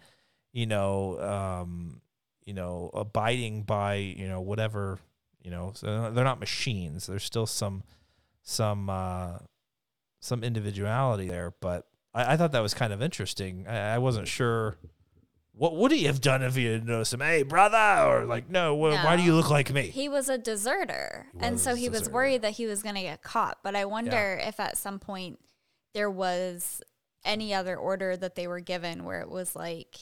Speaker 2: you know, um, you know, abiding by you know whatever you know. So they're not machines. There's still some some uh, some individuality there, but I, I thought that was kind of interesting. I, I wasn't sure what would he have done if he had noticed him? Hey, brother, or like, no, wh- why do you look like me?
Speaker 3: He was a deserter, and so he was worried that he was going to get caught. But I wonder if at some point there was any other order that they were given where it was like,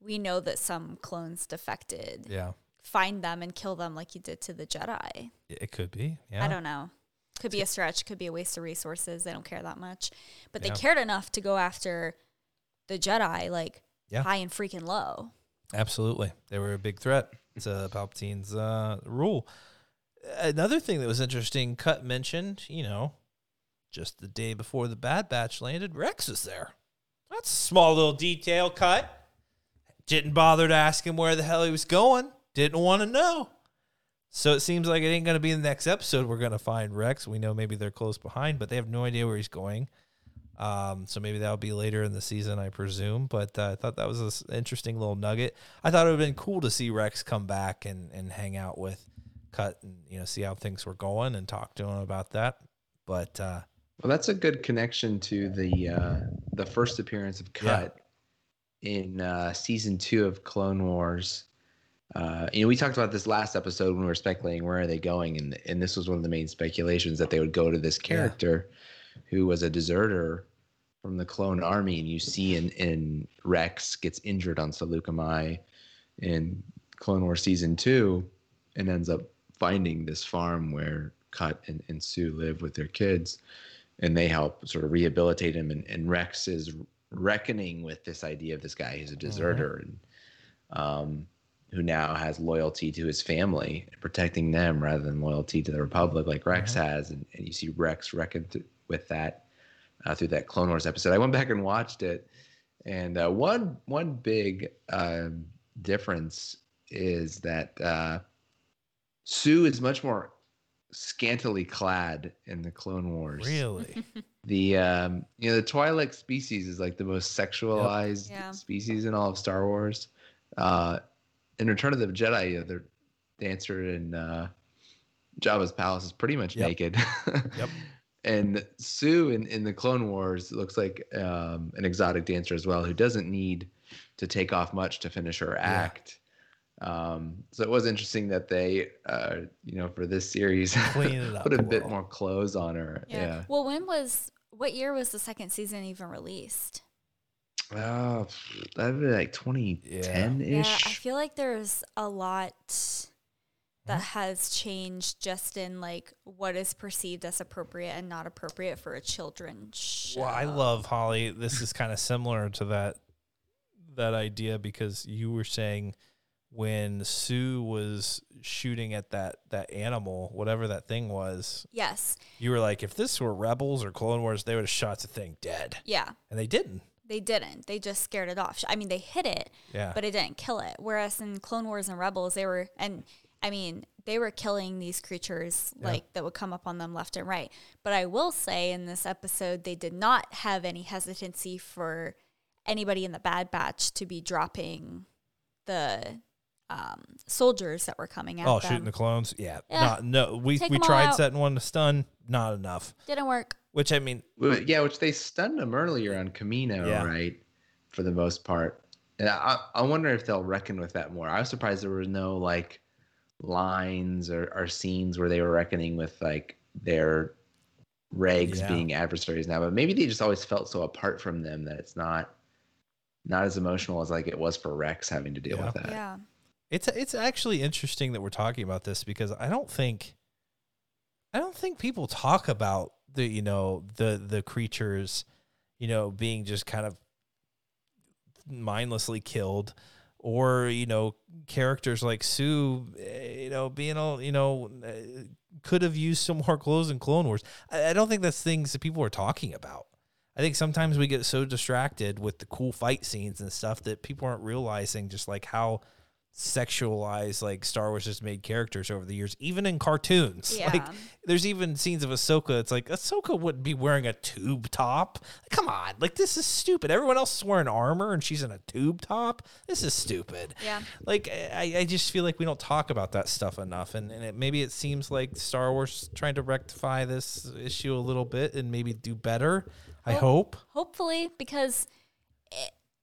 Speaker 3: we know that some clones defected.
Speaker 2: Yeah,
Speaker 3: find them and kill them like you did to the Jedi.
Speaker 2: It could be. Yeah,
Speaker 3: I don't know. Could be a stretch. Could be a waste of resources. They don't care that much, but they cared enough to go after the Jedi. Like yeah. high and freaking low.
Speaker 2: Absolutely. They were a big threat to Palpatine's uh, rule. Another thing that was interesting, Cut mentioned, you know, just the day before the Bad Batch landed, Rex was there. That's a small little detail, Cut. Didn't bother to ask him where the hell he was going. Didn't want to know. So it seems like it ain't going to be in the next episode we're going to find Rex. We know maybe they're close behind, but they have no idea where he's going. Um, so maybe that'll be later in the season, I presume. But uh, I thought that was an interesting little nugget. I thought it would have been cool to see Rex come back and, and hang out with Cut and you know see how things were going and talk to him about that. But uh,
Speaker 4: well, that's a good connection to the uh, the first appearance of Cut yeah. in uh, season two of Clone Wars. Uh, you know, we talked about this last episode when we were speculating where are they going, and and this was one of the main speculations that they would go to this character. Yeah who was a deserter from the clone army, and you see in in Rex gets injured on Saleucami in Clone Wars season two, and ends up finding this farm where Cut and, and Suu live with their kids, and they help sort of rehabilitate him. And, and Rex is reckoning with this idea of this guy who's a mm-hmm. deserter mm-hmm. and um, who now has loyalty to his family and protecting them rather than loyalty to the Republic like Rex mm-hmm. has. And, and you see Rex reckon to, with that uh, through that Clone Wars episode. I went back and watched it, and uh, one one big uh, difference is that uh, Suu is much more scantily clad in the Clone Wars.
Speaker 2: Really? (laughs)
Speaker 4: the um, you know the Twi'lek species is like the most sexualized yep. yeah. species in all of Star Wars. Uh, in Return of the Jedi, you know, the dancer in uh, Jabba's palace is pretty much yep. naked. (laughs) yep and Suu in, in the Clone Wars looks like um, an exotic dancer as well, who doesn't need to take off much to finish her act. Yeah. Um, so it was interesting that they, uh, you know, for this series, (laughs) put a bit more clothes on her. Yeah. yeah.
Speaker 3: Well, when was what year was the second season even released?
Speaker 4: Oh, that'd be like 2010 ish. Yeah,
Speaker 3: I feel like there's a lot that mm-hmm. has changed just in like what is perceived as appropriate and not appropriate for a children's show.
Speaker 2: Well, I love Holly. This is kind of similar to that that idea because you were saying when Suu was shooting at that that animal, whatever that thing was.
Speaker 3: Yes.
Speaker 2: You were like, if this were Rebels or Clone Wars, they would have shot the thing dead.
Speaker 3: Yeah.
Speaker 2: And they didn't.
Speaker 3: They didn't. They just scared it off. I mean, they hit it, yeah. but it didn't kill it. Whereas in Clone Wars and Rebels, they were and I mean, they were killing these creatures yeah. like that would come up on them left and right. But I will say in this episode, they did not have any hesitancy for anybody in the Bad Batch to be dropping the um, soldiers that were coming at
Speaker 2: oh,
Speaker 3: them.
Speaker 2: shooting the clones. Yeah, yeah. Not, no. We Take we tried setting one to stun. Not enough.
Speaker 3: Didn't work.
Speaker 2: Which I mean,
Speaker 4: yeah, which they stunned them earlier on Kamino, yeah. right? For the most part, and I I wonder if they'll reckon with that more. I was surprised there was no like lines or, or scenes where they were reckoning with like their regs yeah. being adversaries now, but maybe they just always felt so apart from them that it's not not as emotional as like it was for Rex having to deal
Speaker 3: yeah.
Speaker 4: with that.
Speaker 3: Yeah.
Speaker 2: It's it's actually interesting that we're talking about this because I don't think I don't think people talk about the you know the the creatures you know being just kind of mindlessly killed or you know characters like Suu, eh, you know, being all you know, eh, could have used some more clothes in Clone Wars. I, I don't think that's things that people are talking about. I think sometimes we get so distracted with the cool fight scenes and stuff that people aren't realizing just like how sexualize like Star Wars has made characters over the years, even in cartoons. (laughs)
Speaker 3: Yeah.
Speaker 2: Like there's even scenes of Ahsoka. It's like Ahsoka wouldn't be wearing a tube top. Come on, like this is stupid. Everyone else is wearing armor and she's in a tube top. This is stupid.
Speaker 3: Yeah.
Speaker 2: Like I, I just feel like we don't talk about that stuff enough, and, and it, maybe it seems like Star Wars trying to rectify this issue a little bit and maybe do better. I hope.
Speaker 3: Hopefully, because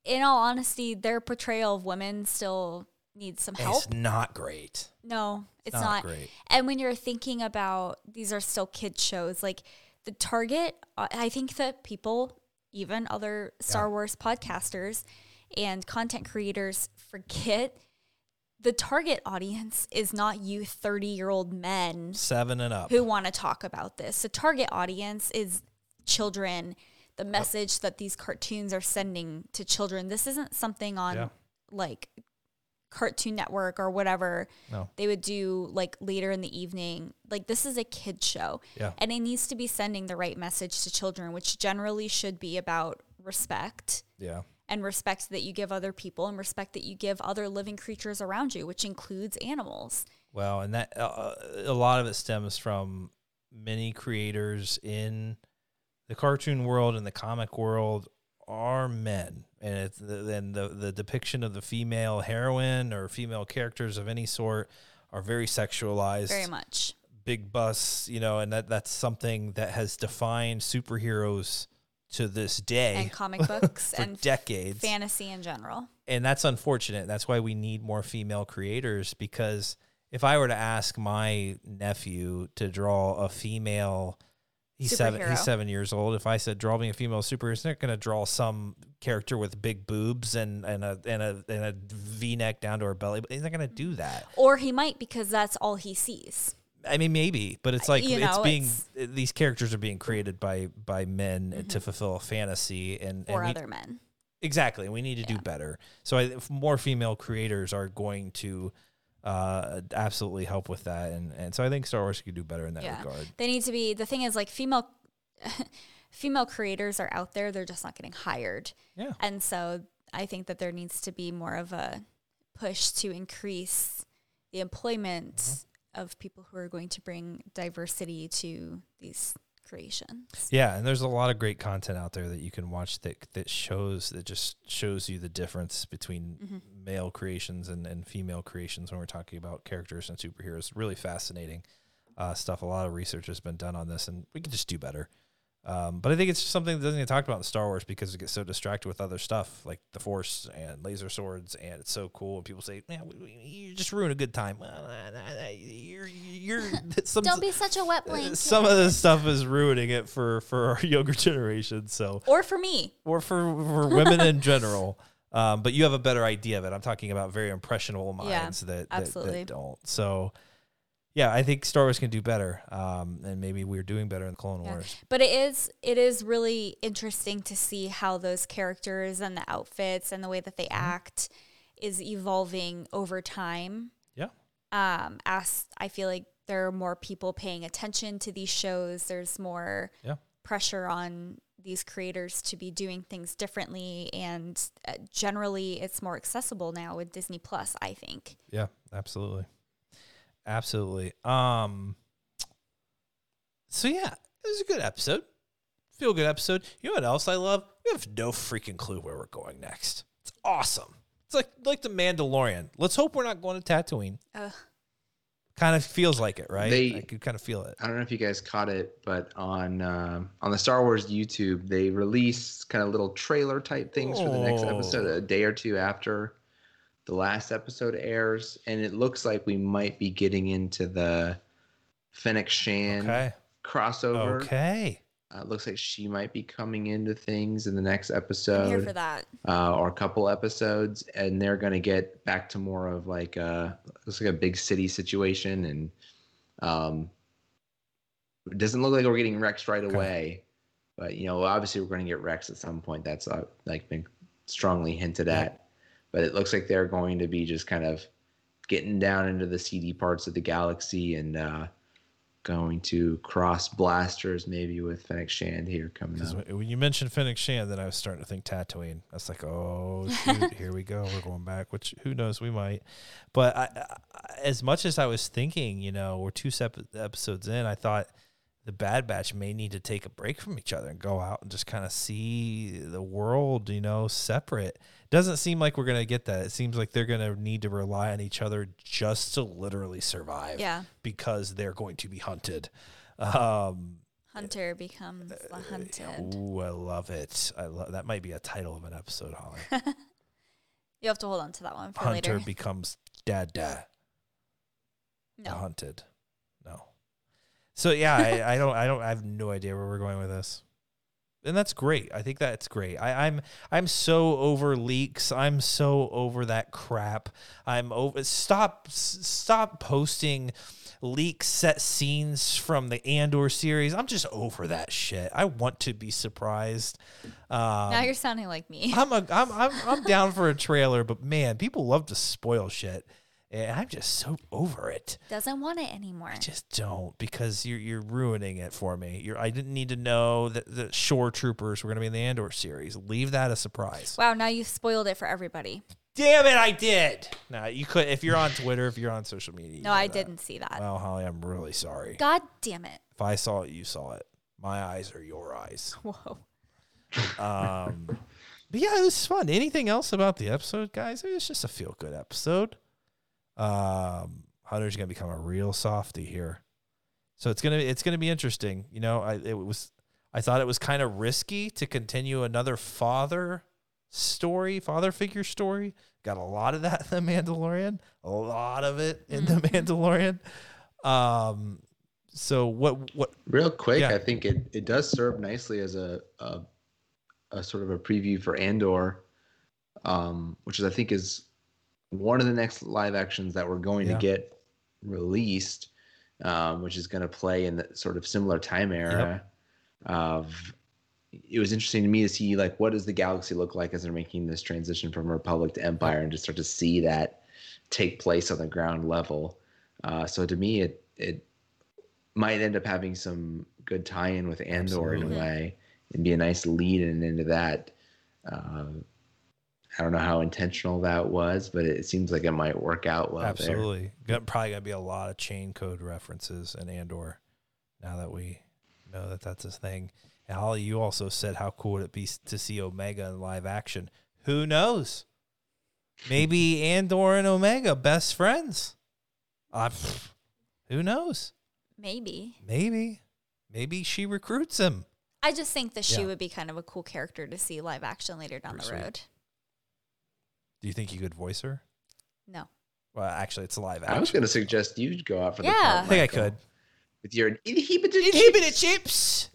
Speaker 3: in all honesty, their portrayal of women still needs some help.
Speaker 2: It's not great.
Speaker 3: No, it's
Speaker 2: not
Speaker 3: not.
Speaker 2: great.
Speaker 3: And when you're thinking about these are still kids shows, like the target, uh, I think that people, even other Star Wars podcasters and content creators, forget the target audience is not you 30 year old men
Speaker 2: Seven and up.
Speaker 3: who want to talk about this. The target audience is children. The message that these cartoons are sending to children. This isn't something on
Speaker 2: Yeah.
Speaker 3: like Cartoon Network or whatever
Speaker 2: No.
Speaker 3: they would do like later in the evening. Like this is a kid show.
Speaker 2: Yeah.
Speaker 3: And it needs to be sending the right message to children, which generally should be about respect
Speaker 2: Yeah.
Speaker 3: and respect that you give other people and respect that you give other living creatures around you, which includes animals.
Speaker 2: Well, and that uh, a lot of it stems from many creators in the cartoon world and the comic world are men, and it's then the the depiction of the female heroine or female characters of any sort are very sexualized,
Speaker 3: Very much.
Speaker 2: big busts, you know, and that that's something that has defined superheroes to this day
Speaker 3: And comic (laughs) books
Speaker 2: for
Speaker 3: and
Speaker 2: decades
Speaker 3: fantasy in general.
Speaker 2: and that's unfortunate. That's why we need more female creators because if I were to ask my nephew to draw a female, he's seven. He's seven years old. If I said draw me a female superhero, he's not going to draw some character with big boobs and and a and a and a V neck down to her belly. But he's not going to do that.
Speaker 3: Or he might because that's all he sees.
Speaker 2: I mean, maybe, but it's uh, like
Speaker 3: You
Speaker 2: it's being
Speaker 3: it's- uh,
Speaker 2: these characters are being created by by men mm-hmm. to fulfill a fantasy and
Speaker 3: Or
Speaker 2: and we-
Speaker 3: other men.
Speaker 2: Exactly. We need to do better. So I, if more female creators are going to uh, absolutely help with that. And, and so I think Star Wars could do better in that
Speaker 3: Yeah.
Speaker 2: regard.
Speaker 3: They need to be the thing is like female (laughs) female creators are out there, they're just not getting hired.
Speaker 2: Yeah.
Speaker 3: And so I think that there needs to be more of a push to increase the employment
Speaker 2: Mm-hmm.
Speaker 3: of people who are going to bring diversity to these creations.
Speaker 2: Yeah. And there's a lot of great content out there that you can watch that, that shows, that just shows you the difference between
Speaker 3: Mm-hmm.
Speaker 2: male creations and, and female creations when we're talking about characters and superheroes. Really fascinating uh, stuff. A lot of research has been done on this and we could just do better. Um, but I think it's just something that doesn't get talked about in Star Wars because it gets so distracted with other stuff like the Force and laser swords, and it's so cool. And people say, "Man, we- we- you just ruin a good time." You're you're (laughs) (laughs) some,
Speaker 3: Don't be such a wet blanket.
Speaker 2: some of this stuff is ruining it for for our (laughs) younger generation. So
Speaker 3: or for me.
Speaker 2: or for for women in general. Um, but you have a better idea of it. I'm talking about very impressionable
Speaker 3: Yeah,
Speaker 2: minds that, that,
Speaker 3: absolutely.
Speaker 2: that don't. So, yeah, I think Star Wars can do better, um, and maybe we're doing better in the Clone
Speaker 3: Yeah.
Speaker 2: Wars.
Speaker 3: But it is it is really interesting to see how those characters and the outfits and the way that they
Speaker 2: Mm-hmm.
Speaker 3: act is evolving over time.
Speaker 2: Yeah,
Speaker 3: Um, as I feel like there are more people paying attention to these shows, there's more
Speaker 2: yeah,
Speaker 3: pressure on these creators to be doing things differently, and uh, generally, it's more accessible now with Disney Plus. I think.
Speaker 2: yeah, absolutely, absolutely. Um, so yeah, it was a good episode. Feel good episode. You know what else I love? We have no freaking clue where we're going next. It's awesome. It's like like the Mandalorian. Let's hope we're not going to Tatooine.
Speaker 3: Ugh.
Speaker 2: Kind of feels like it, right?
Speaker 4: They-
Speaker 2: I could kind of feel it.
Speaker 4: I don't know if you guys caught it, but on um, on the Star Wars YouTube, they release kind of little trailer type things for the next episode
Speaker 2: Oh.
Speaker 4: a day or two after the last episode airs, and it looks like we might be getting into the Fennec Shand
Speaker 2: Okay.
Speaker 4: crossover.
Speaker 2: Okay.
Speaker 4: Uh, it looks like she might be coming into things in the next
Speaker 3: I'm here
Speaker 4: episode
Speaker 3: for that.
Speaker 4: uh, or a couple episodes, and they're going to get back to more of like a looks like a big city situation, and um, it doesn't look like we're getting Rex right
Speaker 2: Okay.
Speaker 4: away, but you know, obviously we're going to get Rex at some point. That's uh, like been strongly hinted
Speaker 2: Yeah.
Speaker 4: at, but it looks like they're going to be just kind of getting down into the seedy parts of the galaxy and uh, going to cross blasters maybe with Fennec Shand here coming up.
Speaker 2: When you mentioned Fennec Shand, then I was starting to think Tatooine. I was like, oh, shoot, (laughs) here we go. We're going back, which who knows, we might. But I, I, as much as I was thinking, you know, we're two sep- episodes in, I thought the Bad Batch may need to take a break from each other and go out and just kind of see the world, you know, separate. Doesn't seem like we're going to get that. It seems like they're going to need to rely on each other just to literally survive.
Speaker 3: Yeah.
Speaker 2: Because they're going to be hunted. Um,
Speaker 3: Hunter becomes the hunted.
Speaker 2: Ooh, I love it. I love that. Might be a title of an episode, Holly. (laughs)
Speaker 3: you have to hold on to that one for
Speaker 2: Hunter
Speaker 3: later.
Speaker 2: becomes dad, dad.
Speaker 3: No.
Speaker 2: hunted. So yeah, I, I don't. I don't. I have no idea where we're going with this and that's great. I think that's great. I, I'm, I'm so over leaks. I'm so over that crap. I'm over. Stop stop posting leak set scenes from the Andor series. I'm just over that shit. I want to be surprised.
Speaker 3: Um, now you're sounding like me.
Speaker 2: I'm a I'm I'm I'm down for a trailer, but man, people love to spoil shit. And I'm just so over it.
Speaker 3: Doesn't want it anymore.
Speaker 2: I just don't because you're you're ruining it for me. You're I didn't need to know that the shore troopers were going to be in the Andor series. Leave that a surprise.
Speaker 3: Wow, now you've spoiled it for everybody.
Speaker 2: Damn it, I did. Now you could if you're on Twitter, if you're on social media.
Speaker 3: No, I that. didn't see that.
Speaker 2: Well, Holly, I'm really sorry.
Speaker 3: God damn it.
Speaker 2: If I saw it, you saw it. My eyes are your eyes. (laughs)
Speaker 3: Whoa.
Speaker 2: Um, but yeah, it was fun. Anything else about the episode, guys? It was just a feel good episode. Um, Hunter's gonna become a real softy here, so it's gonna it's gonna be interesting. You know, I it was I thought it was kind of risky to continue another father story, father figure story. Got a lot of that in the Mandalorian, a lot of it in the mm-hmm. Mandalorian. Um, so what what
Speaker 4: real quick, yeah. I think it it does serve nicely as a, a a sort of a preview for Andor, um, which is I think is one of the next live actions that we're going yeah. to get released, um, which is going to play in the sort of similar time era yep. of it was interesting to me to see like what does the galaxy look like as they're making this transition from republic to empire and to start to see that take place on the ground level uh, so to me it it might end up having some good tie-in with andor Absolutely. in a way and be a nice lead in into that uh, I don't know how intentional that was, but it seems like it might work out well.
Speaker 2: Absolutely, there. probably gonna be a lot of chain code references in Andor. Now that we know that that's a thing, and Holly, you also said how cool would it be to see Omega in live action? Who knows? Maybe Andor and Omega best friends. Uh, who knows?
Speaker 3: Maybe.
Speaker 2: Maybe. Maybe she recruits him.
Speaker 3: I just think that she yeah. would be kind of a cool character to see live action later down Pretty the road. Sweet.
Speaker 2: Do you think you could voice her?
Speaker 3: No.
Speaker 2: Well, actually, it's live action.
Speaker 4: I was going to suggest you go out for
Speaker 3: yeah.
Speaker 4: the
Speaker 2: Yeah, I think I could.
Speaker 4: With your inhibited
Speaker 2: inhibited chips.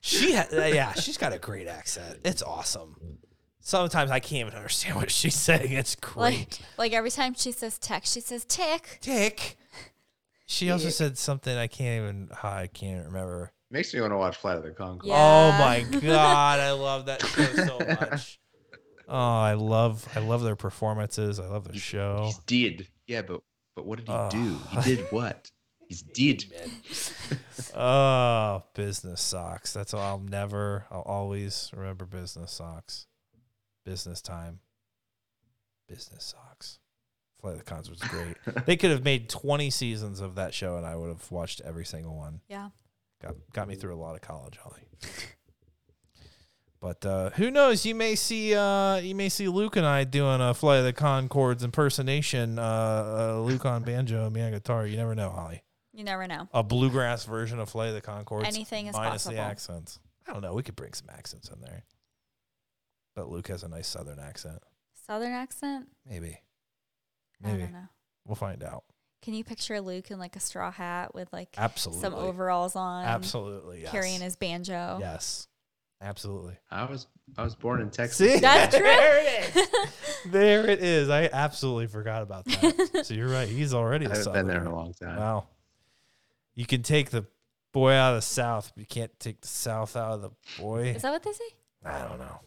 Speaker 2: She, ha- uh, yeah, she's got a great accent. It's awesome. Sometimes I can't even understand what she's saying. It's great.
Speaker 3: Like, like every time she says tick, she says tick.
Speaker 2: Tick. She also said something I can't even. I can't remember.
Speaker 4: Makes me want to watch Flight of the Conchords.
Speaker 2: Yeah. Oh my god, I love that show so much. Oh, I love I love their performances. I love the show.
Speaker 4: He did. Yeah, but but what did he oh. do? He oh. did what? He's did. Man. (laughs)
Speaker 2: Oh, business socks. That's all I'll never I'll always remember business socks. Business time. Business socks. Flight of the Cons was great. (laughs) they could have made 20 seasons of that show and I would have watched every single one.
Speaker 3: Yeah.
Speaker 2: Got got me through a lot of college, Holly. (laughs) But uh, who knows? You may see uh, you may see Luke and I doing a Flight of the Conchords impersonation. Uh, uh, Luke on banjo, me on guitar. You never know, Holly.
Speaker 3: You never know.
Speaker 2: A bluegrass version of Flight of the Conchords.
Speaker 3: Anything is
Speaker 2: minus
Speaker 3: possible.
Speaker 2: the accents. I don't know. We could bring some accents in there. But Luke has a nice Southern accent.
Speaker 3: Southern accent?
Speaker 2: Maybe. Maybe.
Speaker 3: I don't know.
Speaker 2: We'll find out.
Speaker 3: Can you picture Luke in like a straw hat with like
Speaker 2: Absolutely.
Speaker 3: some overalls on?
Speaker 2: Absolutely. Yes.
Speaker 3: Carrying his banjo.
Speaker 2: Yes. Absolutely.
Speaker 4: I was I was born in Texas.
Speaker 2: See? (laughs)
Speaker 3: That's true.
Speaker 2: there it is. (laughs) there it is. I absolutely forgot about that. (laughs) so you're right. He's already.
Speaker 4: I haven't been there in a long time.
Speaker 2: Wow. You can take the boy out of the south, but you can't take the south out of the boy.
Speaker 3: Is that what they say?
Speaker 2: I don't know.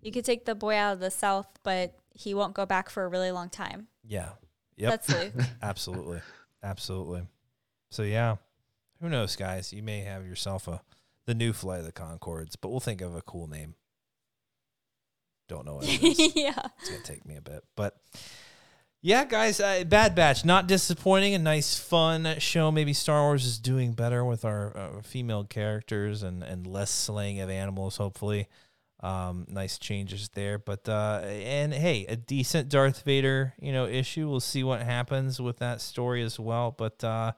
Speaker 3: You could take the boy out of the south, but he won't go back for a really long time.
Speaker 2: Yeah. Yep.
Speaker 3: That's Luke.
Speaker 2: absolutely. Absolutely. So yeah. who knows, guys? You may have yourself a the new flight of the Conchords, but we'll think of a cool name. Don't know what it is. (laughs)
Speaker 3: yeah.
Speaker 2: It's gonna take me a bit, but yeah, guys, uh, Bad Batch, not disappointing. A nice, fun show. Maybe Star Wars is doing better with our uh, female characters and and less slaying of animals. Hopefully, um, nice changes there. But uh, and hey, a decent Darth Vader, you know, issue. We'll see what happens with that story as well. But uh,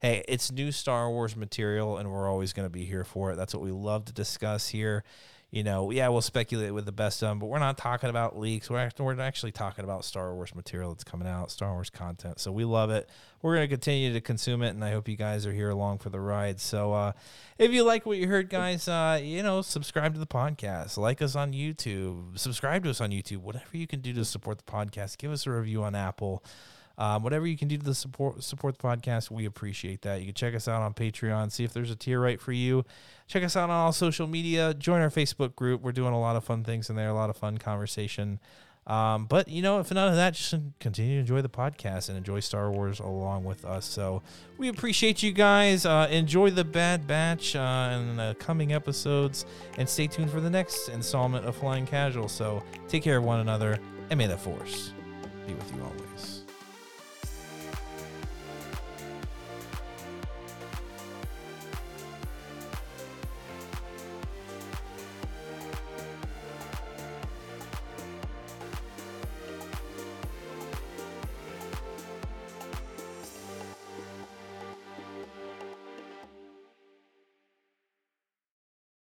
Speaker 2: hey, it's new Star Wars material, and we're always going to be here for it. That's what we love to discuss here you know, yeah, we'll speculate with the best of them, but we're not talking about leaks. We're actually, we're actually talking about Star Wars material that's coming out, Star Wars content. So we love it. We're going to continue to consume it, and I hope you guys are here along for the ride. So uh, if you like what you heard, guys, uh, you know, subscribe to the podcast, like us on YouTube, subscribe to us on YouTube, whatever you can do to support the podcast. Give us a review on Apple. Um, whatever you can do to support support the podcast, we appreciate that. You can check us out on Patreon, see if there's a tier right for you. Check us out on all social media. Join our Facebook group. We're doing a lot of fun things in there, a lot of fun conversation. Um, but you know, if none of that, just continue to enjoy the podcast and enjoy Star Wars along with us. So we appreciate you guys. Uh, enjoy the Bad Batch uh, and the coming episodes, and stay tuned for the next installment of Flying Casual. So take care of one another, and may the Force be with you always.